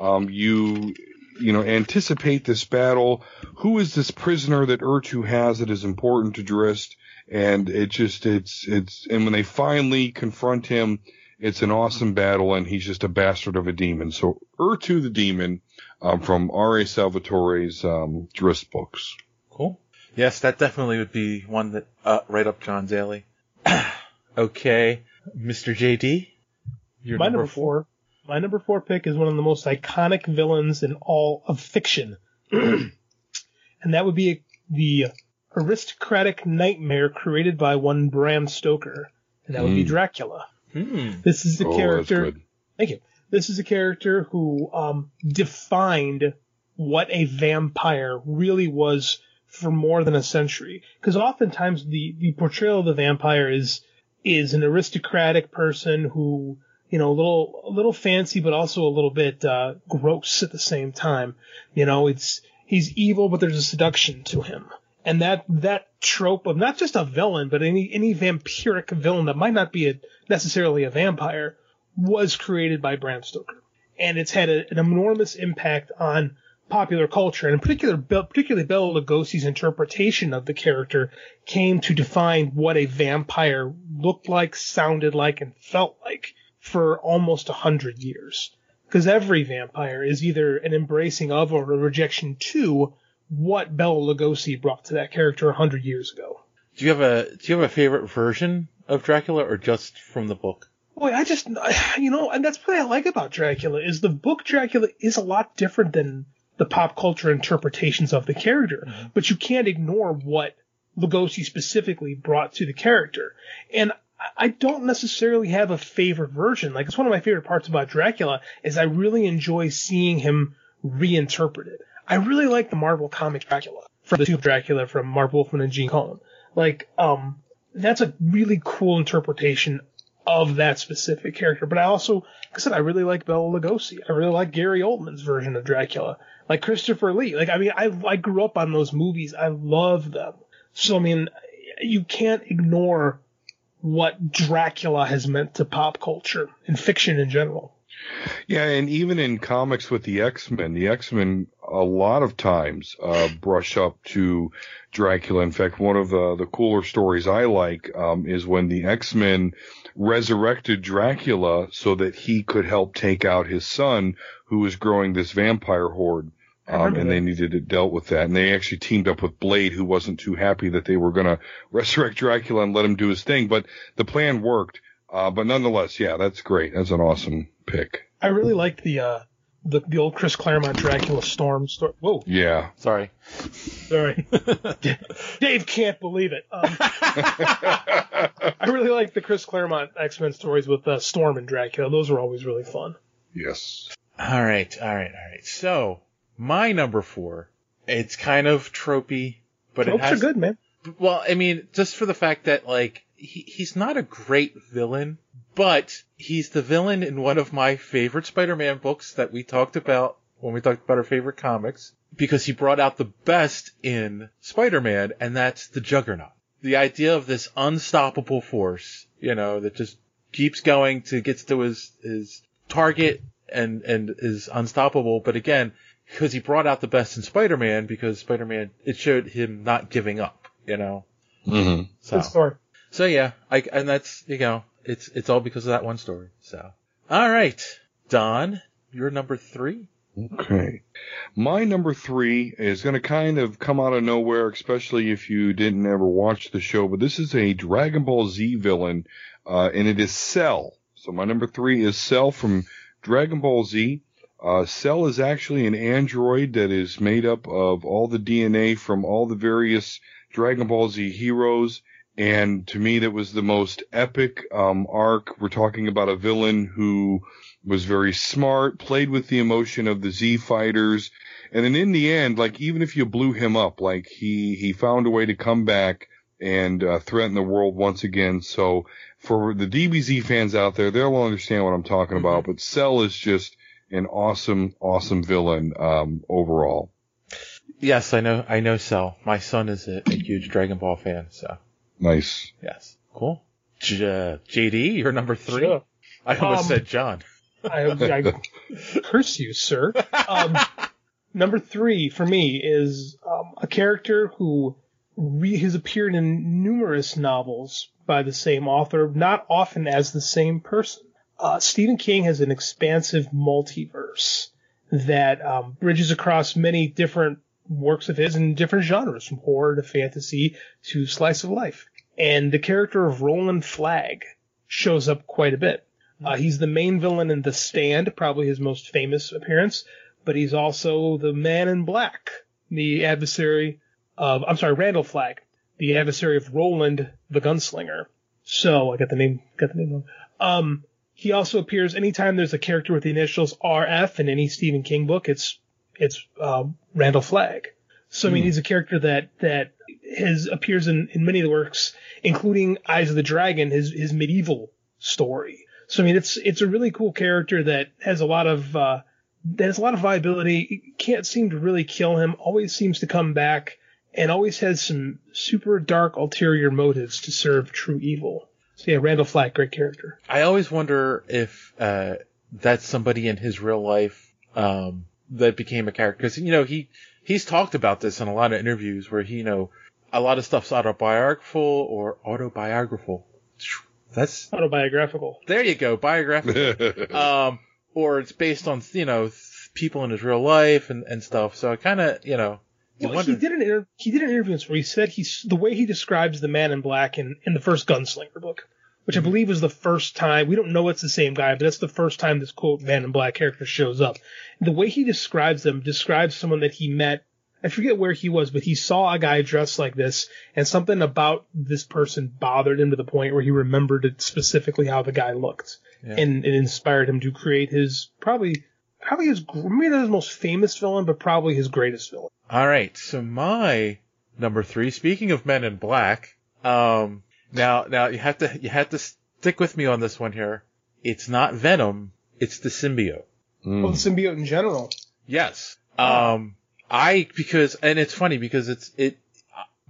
um, you, you know, anticipate this battle. Who is this prisoner that Errtu has that is important to Drizzt? and it just it's it's and when they finally confront him it's an awesome battle and he's just a bastard of a demon so errtu the demon um, from ra salvatore's um, Drizzt books Cool. Yes, that definitely would be one that uh, right up John's alley. [CLEARS THROAT] okay, Mr. JD, you're My number four. My number four pick is one of the most iconic villains in all of fiction, [CLEARS THROAT] and that would be the aristocratic nightmare created by one Bram Stoker, and that would be Mm. Dracula. Hmm. This is a Oh, character. Thank you. This is a character who um, defined what a vampire really was for more than a century. Because oftentimes the, the portrayal of the vampire is is an aristocratic person who you know a little a little fancy but also a little bit uh, gross at the same time. You know, it's he's evil but there's a seduction to him. And that that trope of not just a villain, but any any vampiric villain that might not be a, necessarily a vampire was created by Bram Stoker, and it's had a, an enormous impact on popular culture, and in particular, particularly Bela Lugosi's interpretation of the character came to define what a vampire looked like, sounded like, and felt like for almost a hundred years. Because every vampire is either an embracing of or a rejection to what Bela Lugosi brought to that character a hundred years ago. Do you have a Do you have a favorite version of Dracula, or just from the book? Boy, I just, you know, and that's what I like about Dracula is the book Dracula is a lot different than the pop culture interpretations of the character, mm-hmm. but you can't ignore what Lugosi specifically brought to the character. And I- I don't necessarily have a favorite version. Like it's one of my favorite parts about Dracula is I really enjoy seeing him reinterpreted. I really like the Marvel comic Dracula from the Tube Dracula from Marv Wolfman and Gene Colan. Like, um, that's a really cool interpretation of that specific character. But I also, like I said, I really like Bela Lugosi. I really like Gary Oldman's version of Dracula. Like Christopher Lee. Like, I mean, I, I grew up on those movies. I love them. So, I mean, you can't ignore what Dracula has meant to pop culture and fiction in general. Yeah, and even in comics with the X Men, the X Men a lot of times uh, brush up to Dracula. In fact, one of the the cooler stories I like um, is when the X Men resurrected Dracula so that he could help take out his son, who was growing this vampire horde. Um, and they needed it dealt with that. And they actually teamed up with Blade, who wasn't too happy that they were going [LAUGHS] to resurrect Dracula and let him do his thing. But the plan worked. Uh, but nonetheless, yeah, that's great. That's an awesome pick. I really liked the, uh, the, the old Chris Claremont Dracula Storm story. Whoa, Yeah. Sorry. sorry. [LAUGHS] Dave can't believe it. Um, [LAUGHS] I really like the Chris Claremont X Men stories with uh, Storm and Dracula. Those were always really fun. Yes. All right, all right, all right. So my number four, it's kind of tropey, but Tropes it has are good, man. Well, I mean, just for the fact that like he, he's not a great villain, but he's the villain in one of my favorite Spider-Man books that we talked about when we talked about our favorite comics because he brought out the best in Spider-Man and that's the Juggernaut. The idea of this unstoppable force, you know, that just keeps going to gets to his his target and and is unstoppable. But again, because he brought out the best in Spider-Man, because Spider-Man it showed him not giving up. You know. Mm-hmm. So Good story. So yeah, I and that's you know it's it's all because of that one story. So all right, Don, you're number three. Okay. My number three is going to kind of come out of nowhere, especially if you didn't ever watch the show, but this is a Dragon Ball Z villain, uh, and it is Cell. So my number three is Cell from Dragon Ball Z. Uh, Cell is actually an android that is made up of all the DNA from all the various Dragon Ball Z heroes. And to me, that was the most epic, um, arc. We're talking about a villain who was very smart, played with the emotion of the Z fighters. And then in the end, like even if you blew him up, like he, he found a way to come back and uh, threaten the world once again. So for the DBZ fans out there, they'll understand what I'm talking about. But Cell is just an awesome, awesome villain, um, overall. Yes, I know. I know. Cell. My son is a, a huge Dragon Ball fan. So Nice. yes, cool. J- uh, JD, you're number three. Sure. I almost Um, said John. I, I [LAUGHS] curse you, sir. Um, number three for me is um, a character who re- has appeared in numerous novels by the same author, not often as the same person. Uh, Stephen King has an expansive multiverse that um, bridges across many different works of his in different genres, from horror to fantasy to slice of life. And the character of Roland Flagg shows up quite a bit. Uh, he's the main villain in The Stand, probably his most famous appearance, but he's also the Man in Black, the adversary of, I'm sorry, Randall Flagg, the adversary of Roland the Gunslinger. So, I got the name, got the name wrong. Um, he also appears anytime there's a character with the initials RF in any Stephen King book, it's, it's, um, Randall Flagg. So, I mean, he's a character that, that has, appears in, in many of the works, including Eyes of the Dragon, his, his medieval story. So I mean, it's it's a really cool character that has a lot of uh, that has a lot of viability. Can't seem to really kill him. Always seems to come back, and always has some super dark ulterior motives to serve true evil. So yeah, Randall Flagg, great character. I always wonder if uh, that's somebody in his real life um, that became a character because you know he he's talked about this in a lot of interviews where he you know a lot of stuff's autobiographical or autobiographical. That's autobiographical. There you go, biographical. [LAUGHS] um, or it's based on you know people in his real life and, and stuff. So I kind of you know you Well, wonder. he did an inter- he did an interview where he said he's the way he describes the Man in Black in, in the first Gunslinger book, which I believe was the first time we don't know it's the same guy, but that's the first time this quote Man in Black character shows up. The way he describes them describes someone that he met. I forget where he was, but he saw a guy dressed like this, and something about this person bothered him to the point where he remembered it specifically how the guy looked, Yeah. and it inspired him to create his probably probably his maybe not his most famous villain, but probably his greatest villain. All right, so my number three. Speaking of Men in Black, um, now now you have to you have to stick with me on this one here. It's not Venom. It's the symbiote. Well, the symbiote in general. Yes. Um, I because and it's funny because it's it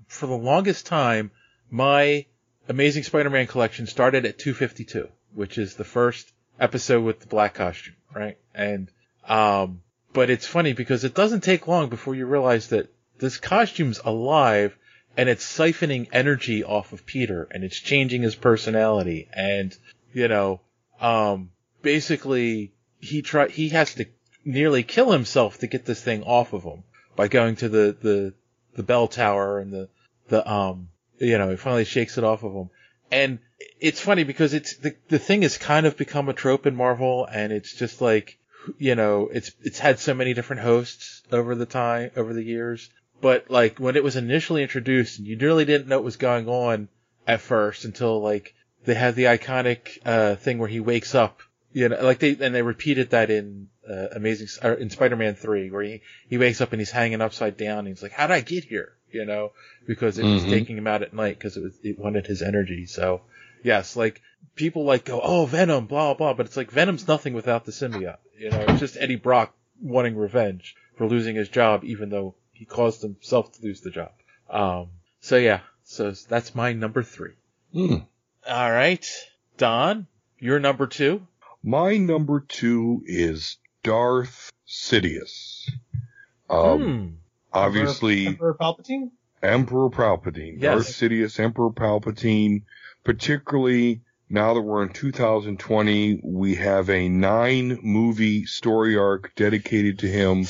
for the longest time my Amazing Spider-Man collection started at 252, which is the first episode with the black costume, right? And um, but it's funny because it doesn't take long before you realize that this costume's alive and it's siphoning energy off of Peter and it's changing his personality and you know um basically he try he has to nearly kill himself to get this thing off of him by going to the the the bell tower and the the um you know he finally shakes it off of him. And it's funny because it's the the thing has kind of become a trope in Marvel and it's just like you know it's it's had so many different hosts over the time over the years but like when it was initially introduced and you really didn't know what was going on at first until like they had the iconic uh thing where he wakes up you know like they and they repeated that in uh, amazing or in spider-man 3 where he he wakes up and he's hanging upside down and he's like how did i get here? You know because it was Mhm. taking him out at night because it was it wanted his energy. So yes like people like go oh venom blah blah but it's like venom's nothing without the symbiote you know? It's just eddie brock wanting revenge for losing his job even though he caused himself to lose the job um so yeah so that's my number three Hmm. all right don Your number two? My number two is Darth Sidious. Um, Hmm. Obviously, Emperor Palpatine. Emperor Palpatine, Yes. Darth Sidious, Emperor Palpatine, particularly now that we're in 2020, we have a nine movie story arc dedicated to him,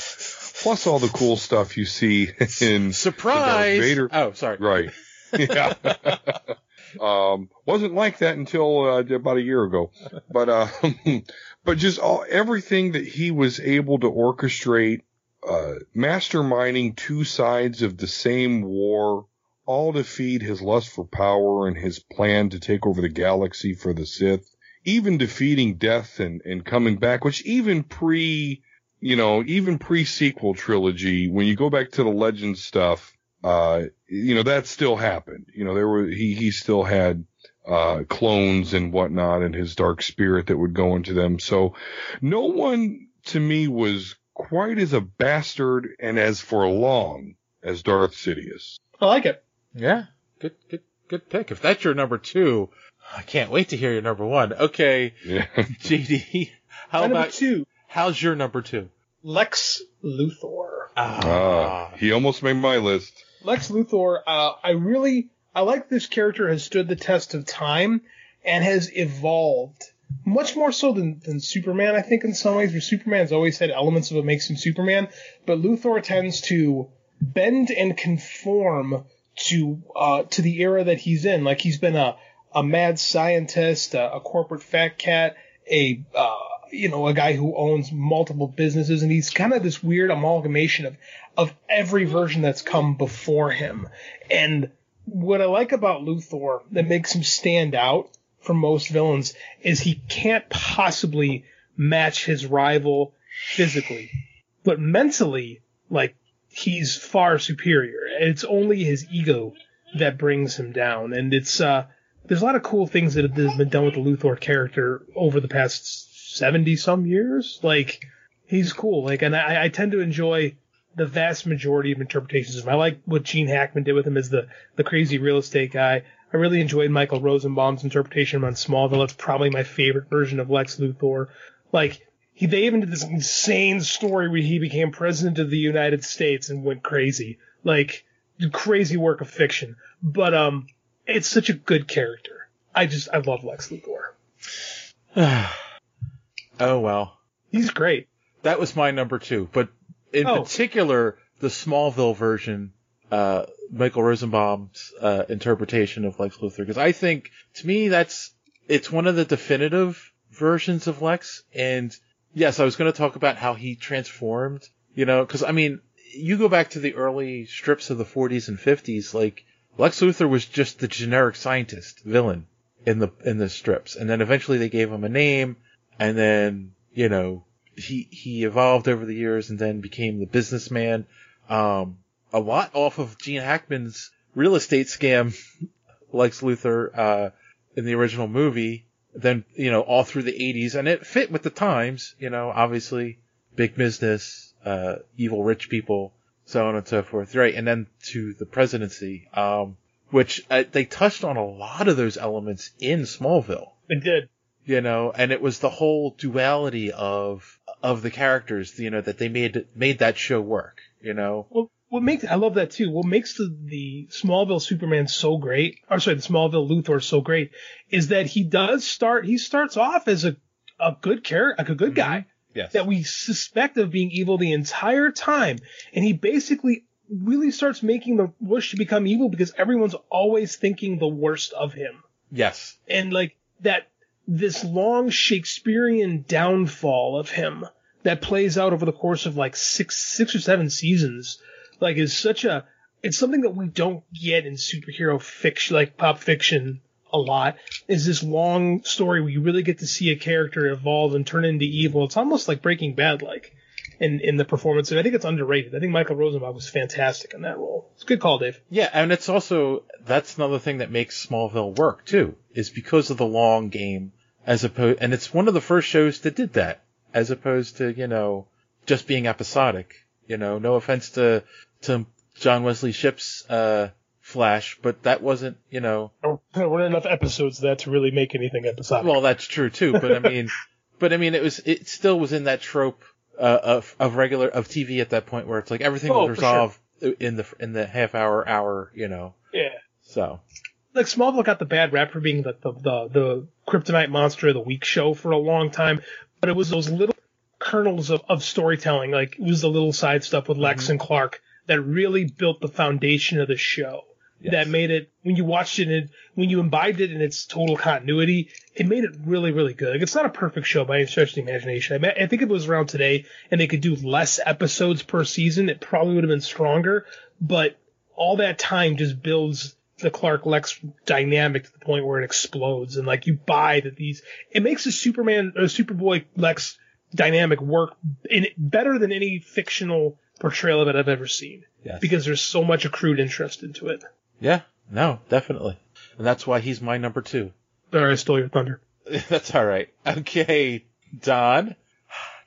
plus all the cool stuff you see [LAUGHS] in Surprise! Vader- Oh, sorry. Right. Yeah. [LAUGHS] um, wasn't like that until uh, about a year ago, but uh, [LAUGHS] but just all everything that he was able to orchestrate, uh, masterminding two sides of the same war, all to feed his lust for power and his plan to take over the galaxy for the Sith, even defeating death and and coming back, which even pre you know, even pre-sequel trilogy, when you go back to the legend stuff, uh, you know, that still happened. You know, there were, he, he still had, uh, clones and whatnot and his dark spirit that would go into them. So no one to me was quite as a bastard and as for long as Darth Sidious. I like it. Yeah. Good, good, good pick. If that's your number two, I can't wait to hear your number one. Okay. Yeah. [LAUGHS] JD, how My number about, two? How's your number two? Lex Luthor. Ah, he almost made my list. Lex Luthor, uh, I really, I like this character has stood the test of time and has evolved much more so than, than Superman, I think, in some ways, where Superman's always had elements of what makes him Superman, but Luthor tends to bend and conform to, uh, to the era that he's in. Like he's been a, a mad scientist, a, a corporate fat cat, a, uh, you know, a guy who owns multiple businesses, and he's kind of this weird amalgamation of of every version that's come before him. And what I like about Luthor that makes him stand out from most villains is he can't possibly match his rival physically, but mentally, like he's far superior. It's only his ego that brings him down, and it's uh, there's a lot of cool things that have been done with the Luthor character over the past seventy some years. Like he's cool. Like, and I, I tend to enjoy the vast majority of interpretations of him. I like what Gene Hackman did with him as the the crazy real estate guy. I really enjoyed Michael Rosenbaum's interpretation on Smallville. It's probably my favorite version of Lex Luthor. Like he, they even did this insane story where he became president of the United States and went crazy. Like crazy work of fiction. But um, it's such a good character. I just I love Lex Luthor. Oh well. He's great. That was my number two, but in Oh. particular, the Smallville version, uh, Michael Rosenbaum's uh, interpretation of Lex Luthor, because I think to me that's it's one of the definitive versions of Lex. And yes, I was going to talk about how he transformed. You know, because I mean, you go back to the early strips of the 40s and 50s, like Lex Luthor was just the generic scientist villain in the in the strips, and then eventually they gave him a name, and then you know he he evolved over the years and then became the businessman. Um, a lot off of Gene Hackman's real estate scam, [LAUGHS] Lex Luthor, uh, in the original movie. Then you know all through the 80s, and it fit with the times. You know, obviously big business, uh, evil rich people, so on and so forth. Right, and then to the presidency, um, which uh, they touched on a lot of those elements in Smallville They did. You know, and it was the whole duality of of the characters, you know, that they made made that show work, you know. Well, what makes I love that too. What makes the the Smallville Superman so great, or sorry, the Smallville Luthor so great, is that he does start. He starts off as a a good character, like a good mm-hmm. guy Yes. that we suspect of being evil the entire time, and he basically really starts making the wish to become evil because everyone's always thinking the worst of him Yes. and like that this long Shakespearean downfall of him that plays out over the course of like six six or seven seasons like is such a it's something that we don't get in superhero fiction like pop fiction a lot is this long story where you really get to see a character evolve and turn into evil. It's almost like breaking bad like in in the performance and i think it's underrated i think michael rosenbaum was fantastic in that role it's a good call dave Yeah, and it's also that's another thing that makes Smallville work too, is because of the long game as opposed and it's one of the first shows that did that as opposed to, you know, just being episodic. You know, no offense to to John Wesley Shipp's uh Flash, but that wasn't, you know, There weren't enough episodes of that to really make anything episodic. well, that's true too, but I mean, [LAUGHS] but I mean, it was, it still was in that trope, uh, of, of regular, of TV at that point where it's like everything Oh, was for sure. resolved in the, in the half hour, hour, you know, yeah. so. like Smallville got the bad rap for being the the, the the kryptonite monster of the week show for a long time, but it was those little kernels of, of storytelling, like it was the little side stuff with Lex and Clark that really built the foundation of the show. That made it when you watched it and when you imbibed it in its total continuity, it made it really, really good. Like it's not a perfect show by any stretch of the imagination. I, mean, I think if it was around today and they could do less episodes per season, it probably would have been stronger. But all that time just builds the Clark Lex dynamic to the point where it explodes, and like you buy that these, it makes the Superman or Superboy Lex dynamic work in better than any fictional portrayal of it I've ever seen. Yes. Because there's so much accrued interest into it. Yeah, no, definitely. And that's why he's my number two. Sorry, I stole your thunder. [LAUGHS] That's all right. Okay, Don.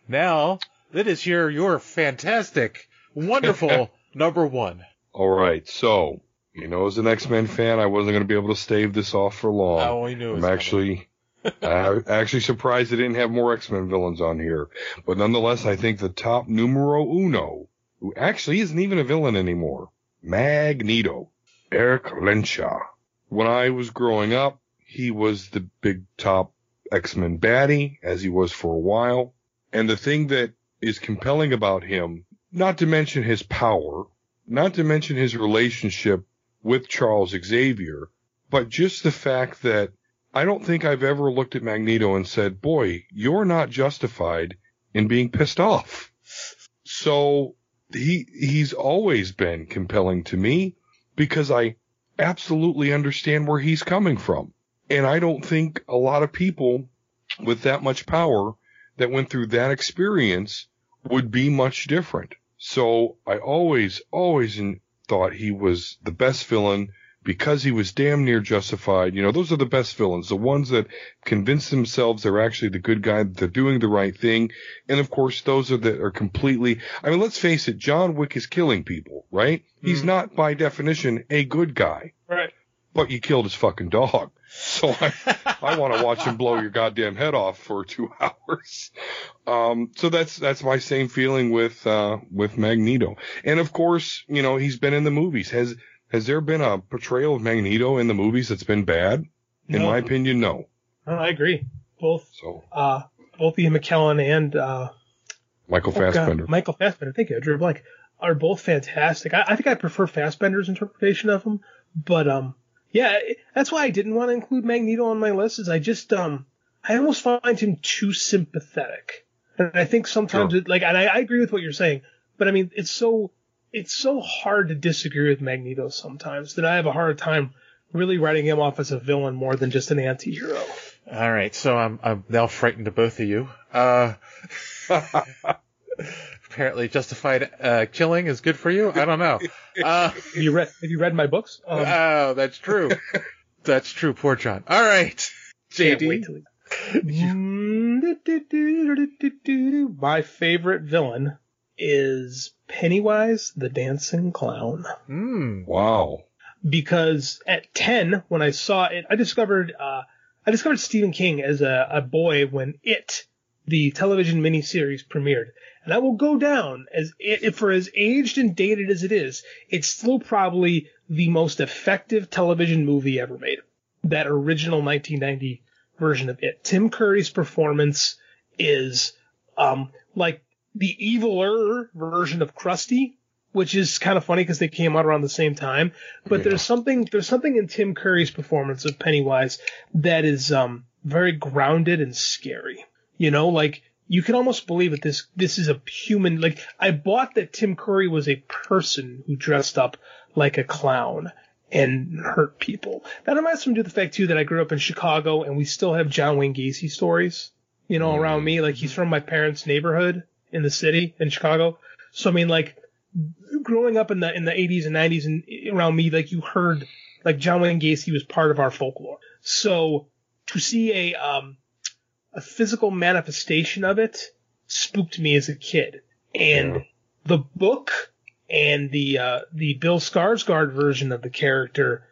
Now, that is your, your fantastic, wonderful [LAUGHS] number one. All right, so you know, as an X Men fan, I wasn't going to be able to stave this off for long. Oh, I knew it was I'm actually, [LAUGHS] I'm actually surprised they didn't have more X Men villains on here. But nonetheless, I think the top numero uno, who actually isn't even a villain anymore, Magneto, Erik Lehnsherr. When I was growing up, he was the big top X Men baddie, as he was for a while. And the thing that is compelling about him, not to mention his power, not to mention his relationship with Charles Xavier, but just the fact that I don't think I've ever looked at Magneto and said, boy, you're not justified in being pissed off. So he, he's always been compelling to me because I absolutely understand where he's coming from. And I don't think a lot of people with that much power that went through that experience would be much different. So I always, always thought he was the best villain because he was damn near justified. You know, those are the best villains, the ones that convince themselves they're actually the good guy, that they're doing the right thing. And of course, those are that are completely, I mean, let's face it, John Wick is killing people, right? He's not by definition a good guy. Right. But you killed his fucking dog. [LAUGHS] So I, I want to watch him blow your goddamn head off for two [LAUGHS] hours. Um, so that's, that's my same feeling with, uh, with Magneto. And of course, you know, he's been in the movies. Has, has there been a portrayal of Magneto in the movies that's been bad? In No. my opinion, no. Oh, I agree. Both, So uh, both Ian McKellen and, uh, Michael oh, God, Fassbender. Michael Fassbender, thank you, drew blank, are both fantastic. I, I think I prefer Fassbender's interpretation of him, but, um, yeah, that's why I didn't want to include Magneto on my list is I just, um, I almost find him too sympathetic. And I think sometimes Sure. it, like, and I, I agree with what you're saying, but I mean, it's so, it's so hard to disagree with Magneto sometimes that I have a hard time really writing him off as a villain more than just an anti-hero. All right, so I'm I'm now frightened of both of you. Uh, [LAUGHS] apparently, justified uh, killing is good for you. I don't know. Uh, Have you read, have you read my books? Um, oh, that's true. [LAUGHS] That's true. Poor John. All right, JD. he- [LAUGHS] My favorite villain is Pennywise the Dancing Clown. Mm. Wow. Because at 10, when I saw it, I discovered, uh, I discovered Stephen King as a, a boy when It, the television miniseries premiered. And I will go down as it, for as aged and dated as it is, it's still probably the most effective television movie ever made. That original 1990 version of it. Tim Curry's performance is um like the eviler version of Krusty, which is kind of funny because they came out around the same time. But there's something there's something in Tim Curry's performance of Pennywise that is um very grounded and scary. You know, like you can almost believe that this this is a human. Like I bought that Tim Curry was a person who dressed up like a clown and hurt people. That reminds me to the fact too that I grew up in Chicago and we still have John Wayne Gacy stories, you know, around me. Like he's from my parents' neighborhood in the city in Chicago. So I mean, like growing up in the in the 80s and 90s and around me, like you heard like John Wayne Gacy was part of our folklore. So to see a um a physical manifestation of it spooked me as a kid. And the book and the uh, the Bill Skarsgård version of the character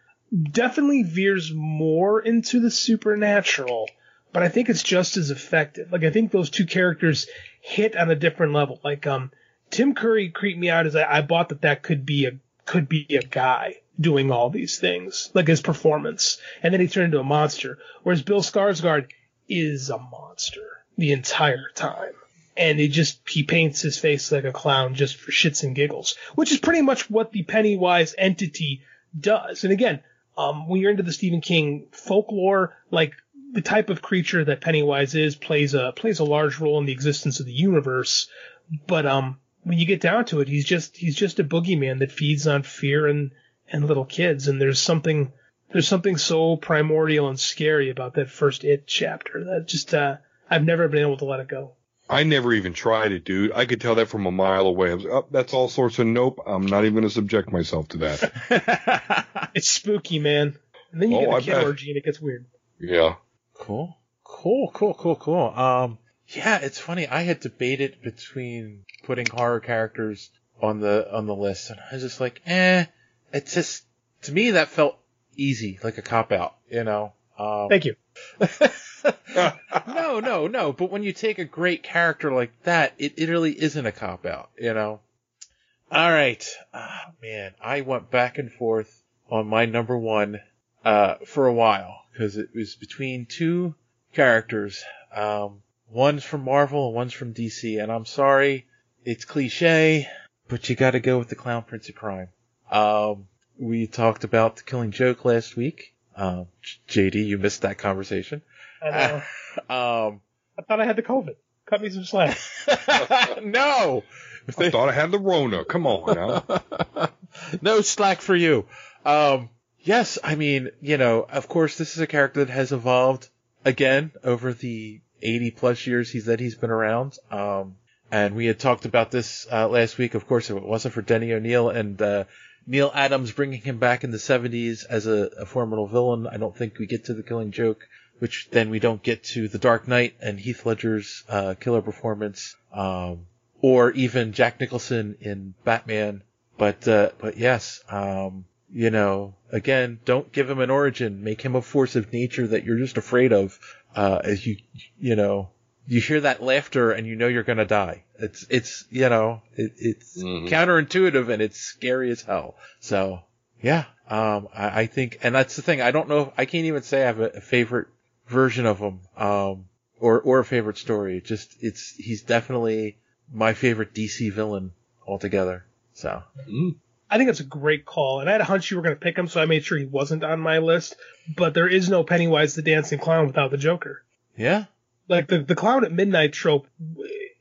definitely veers more into the supernatural, but I think it's just as effective. Like I think those two characters hit on a different level. Like um, Tim Curry creeped me out as I, I bought that that could be a could be a guy doing all these things, like his performance, and then he turned into a monster. Whereas Bill Skarsgård is a monster the entire time. And he just he paints his face like a clown just for shits and giggles, which is pretty much what the Pennywise entity does. And again, um, when you're into the Stephen King folklore, like the type of creature that Pennywise is plays a plays a large role in the existence of the universe. But um, when you get down to it, he's just he's just a boogeyman that feeds on fear and and little kids. And there's something there's something so primordial and scary about that first It chapter that just uh, I've never been able to let it go. I never even tried it, dude. I could tell that from a mile away. I was, oh, that's all sorts of nope. I'm not even going to subject myself to that. [LAUGHS] It's spooky, man. And then you Oh, get I a kid orgy and it gets weird. yeah. Cool. Cool, cool, cool, cool. Um, yeah, it's funny. I had debated between putting horror characters on the on the list, and I was just like, eh. It's just to me that felt easy, like a cop out, you know. Um, Thank you. [LAUGHS] no, no, no. But when you take a great character like that, it, it really isn't a cop out, you know. All right, Ah, man, I went back and forth on my number one uh, for a while because it was between two characters. Um, one's from Marvel and one's from DC, and I'm sorry, it's cliche, but you got to go with the Clown Prince of Crime. Um, we talked about the Killing Joke last week. Um, JD, you missed that conversation. I know. [LAUGHS] Um, I thought I had the COVID. Cut me some slack. [LAUGHS] no. I thought I had the Rona. Come on now. [LAUGHS] no slack for you. Um, yes, I mean, you know, of course, this is a character that has evolved again over the 80 plus years he's that he's been around. Um, and we had talked about this uh, last week. Of course, if it wasn't for Denny O'Neil and uh, Neal Adams bringing him back in the 70s as a, a formidable villain, I don't think we get to the Killing Joke, which then we don't get to the Dark Knight and Heath Ledger's uh, killer performance. Um, or even Jack Nicholson in Batman. But uh, but yes, um, you know, again, don't give him an origin. Make him a force of nature that you're just afraid of. Uh, as you you know, you hear that laughter and you know you're gonna die. It's it's you know it, it's counterintuitive and it's scary as hell. So yeah, um, I, I think, and that's the thing. I don't know. If, I can't even say I have a, a favorite version of him, um, or or a favorite story. It just it's he's definitely my favorite DC villain altogether. So I think it's a great call, and I had a hunch you were going to pick him, so I made sure he wasn't on my list. But there is no Pennywise the Dancing Clown without the Joker. yeah, Like the the clown at midnight trope,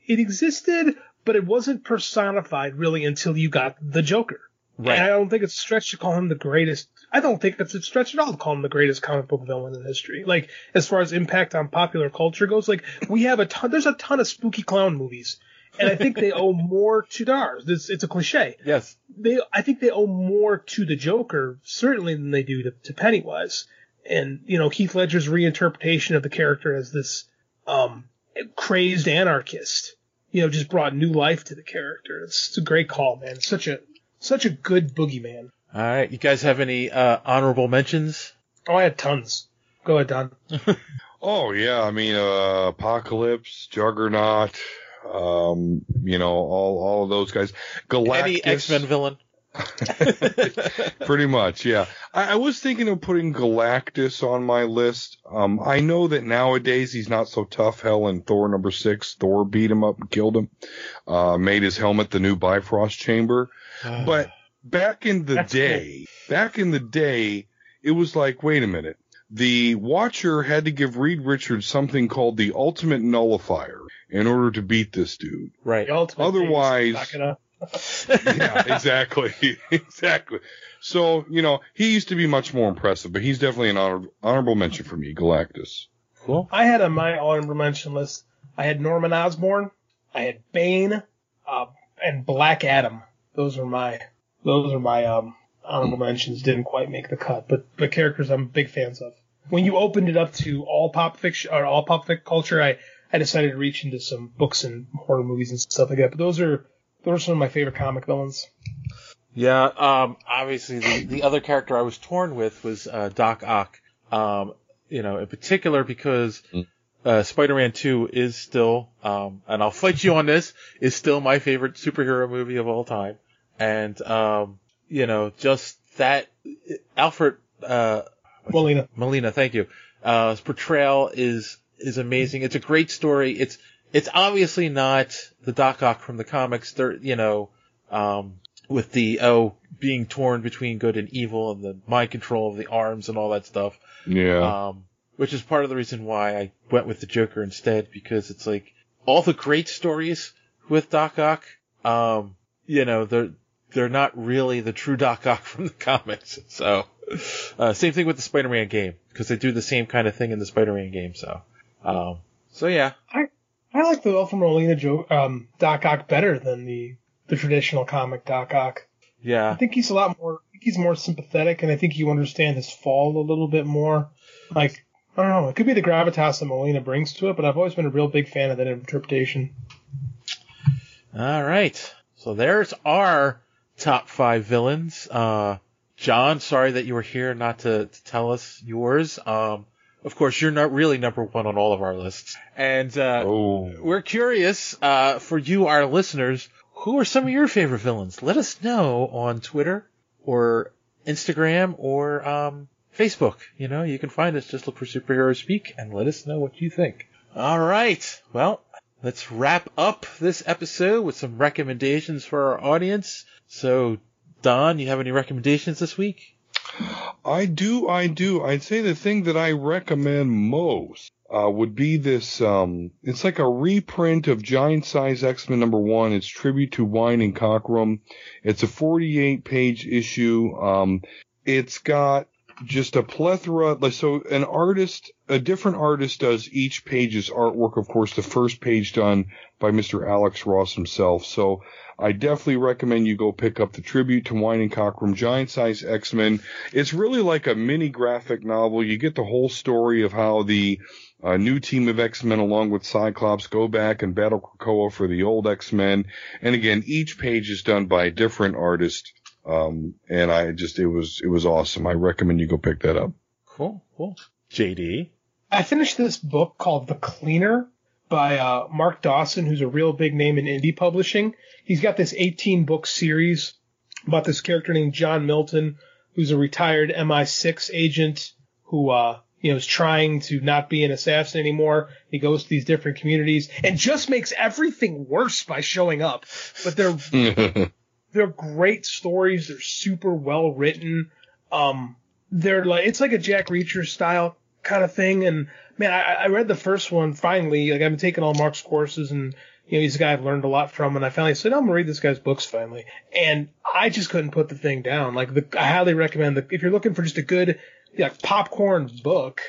it existed, but it wasn't personified really until you got the Joker. Right. And I don't think it's a stretch to call him the greatest. I don't think it's a stretch at all to call him the greatest comic book villain in history. Like as far as impact on popular culture goes, like we have a ton. There's a ton of spooky clown movies, and I think they owe more to ours. It's, it's a cliche. yes, They, I think they owe more to the Joker certainly than they do to, to Pennywise. And you know Heath Ledger's reinterpretation of the character as this um, crazed anarchist, you know, just brought new life to the character. It's, it's a great call, man. It's such a such a good boogeyman. all right. You guys have any uh, honorable mentions? Oh, I had tons. Go ahead, Don. [LAUGHS] Oh yeah, I mean, uh, Apocalypse, Juggernaut, um, you know, all all of those guys. Galactus, Any X Men villain? [LAUGHS] pretty much, yeah. I, I was thinking of putting Galactus on my list. Um, I know that nowadays he's not so tough. Hell, in Thor number six, Thor beat him up and killed him. Uh, made his helmet the new Bifrost chamber. But back in the That's day, back in the day, it was like, wait a minute. The Watcher had to give Reed Richards something called the Ultimate Nullifier in order to beat this dude. right. The ultimate Otherwise- thing is back it up. [LAUGHS] yeah, exactly, [LAUGHS] exactly. So you know, he used to be much more impressive, but he's definitely an honor- honorable mention for me, Galactus. Cool. I had on my honorable mention list. I had Norman Osborn. I had Bane, uh, and Black Adam. Those are my those are my um, honorable mentions. Didn't quite make the cut, but but characters I'm big fans of. When you opened it up to all pop fiction or all pop fic culture, I I decided to reach into some books and horror movies and stuff like that. But those are those are some of my favorite comic villains. Yeah, um, obviously the, the other character I was torn with was uh, Doc Ock. Um, you know, in particular because uh, Spider-Man 2 is still, um, and I'll fight you on this, is still my favorite superhero movie of all time. And, um, you know, just that Alfred uh, Molina. Molina, thank you. Uh, his portrayal is is amazing. It's a great story. It's it's obviously not the Doc Ock from the comics. They're you know, um, with the oh being torn between good and evil and the mind control of the arms and all that stuff. Yeah. Um, which is part of the reason why I went with the Joker instead because it's like all the great stories with Doc Ock. Um, you know, they're they're not really the true Doc Ock [LAUGHS] from the comics. So, uh, same thing with the Spider-Man game because they do the same kind of thing in the Spider-Man game. So, um, so yeah. I I like the Alfred Molina Joe, um, Doc Ock better than the the traditional comic Doc Ock. Yeah. I think he's a lot more. I think he's more sympathetic, and I think you understand his fall a little bit more. Like I don't know, it could be the gravitas that Molina brings to it, but I've always been a real big fan of that interpretation. All right. So there's our top five villains. Uh, John, sorry that you were here not to, to tell us yours. Um, of course, you're not really number one on all of our lists. And, uh, Oh. we're curious, uh, for you, our listeners, who are some of your favorite villains? Let us know on Twitter or Instagram or, um, Facebook. You know, you can find us. Just look for Superhero Speak and let us know what you think. All right. Well, let's wrap up this episode with some recommendations for our audience. So, Don, you have any recommendations this week? I do, I do. I'd say the thing that I recommend most uh, would be this. Um, it's like a reprint of Giant Size X Men number one. It's tribute to Wein and Cockrum. It's a 48 page issue. Um, it's got just a plethora. Like so, an artist, a different artist does each page's artwork. Of course, the first page done by Mr. Alex Ross himself. So. I definitely recommend you go pick up the tribute to Wein and Cockrum Giant Size X-Men. It's really like a mini graphic novel. You get the whole story of how the uh, new team of X-Men along with Cyclops go back and battle Krakoa for the old X-Men. And again, each page is done by a different artist. Um, and I just, it was, it was awesome. I recommend you go pick that up. Cool, cool. JD. I finished this book called The Cleaner by uh, Mark Dawson, who's a real big name in indie publishing. He's got this 18 book series about this character named John Milton, who's a retired MI6 agent who, uh, you know, is trying to not be an assassin anymore. He goes to these different communities and just makes everything worse by showing up. But they're [LAUGHS] they're great stories. They're super well written. Um, they're like it's like a Jack Reacher style kind of thing. And man, I, I read the first one finally. Like I've been taking all Mark's courses, and you know he's a guy I've learned a lot from. And I finally said I'm gonna read this guy's books finally. And I just couldn't put the thing down. Like the, I highly recommend that if you're looking for just a good like popcorn book,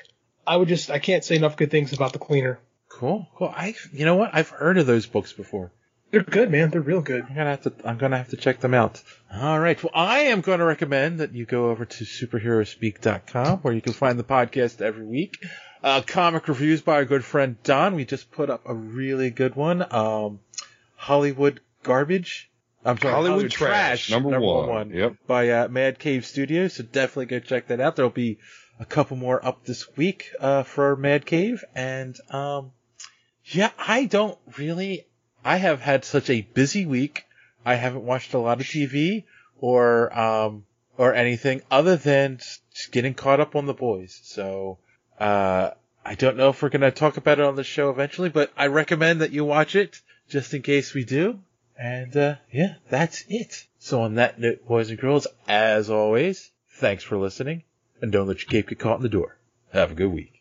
I would just I can't say enough good things about the Cleaner. Cool, cool. I, you know what? I've heard of those books before. They're good, man. They're real good. I'm gonna have to. I'm gonna have to check them out. All right. Well, I am going to recommend that you go over to superheroespeak.com where you can find the podcast every week. Uh, comic reviews by our good friend Don. We just put up a really good one. Um, Hollywood garbage. I'm sorry, Hollywood Hollywood, Trash, Trash, number one. Yep. By uh, Mad Cave Studios. So definitely go check that out. There'll be a couple more up this week uh, for Mad Cave, and um, yeah, I don't really. I have had such a busy week. I haven't watched a lot of TV or um or anything other than getting caught up on the boys. So uh I don't know if we're gonna talk about it on the show eventually, but I recommend that you watch it just in case we do. And uh yeah, that's it. So on that note, boys and girls, as always, thanks for listening, and don't let your cape get caught in the door. Have a good week.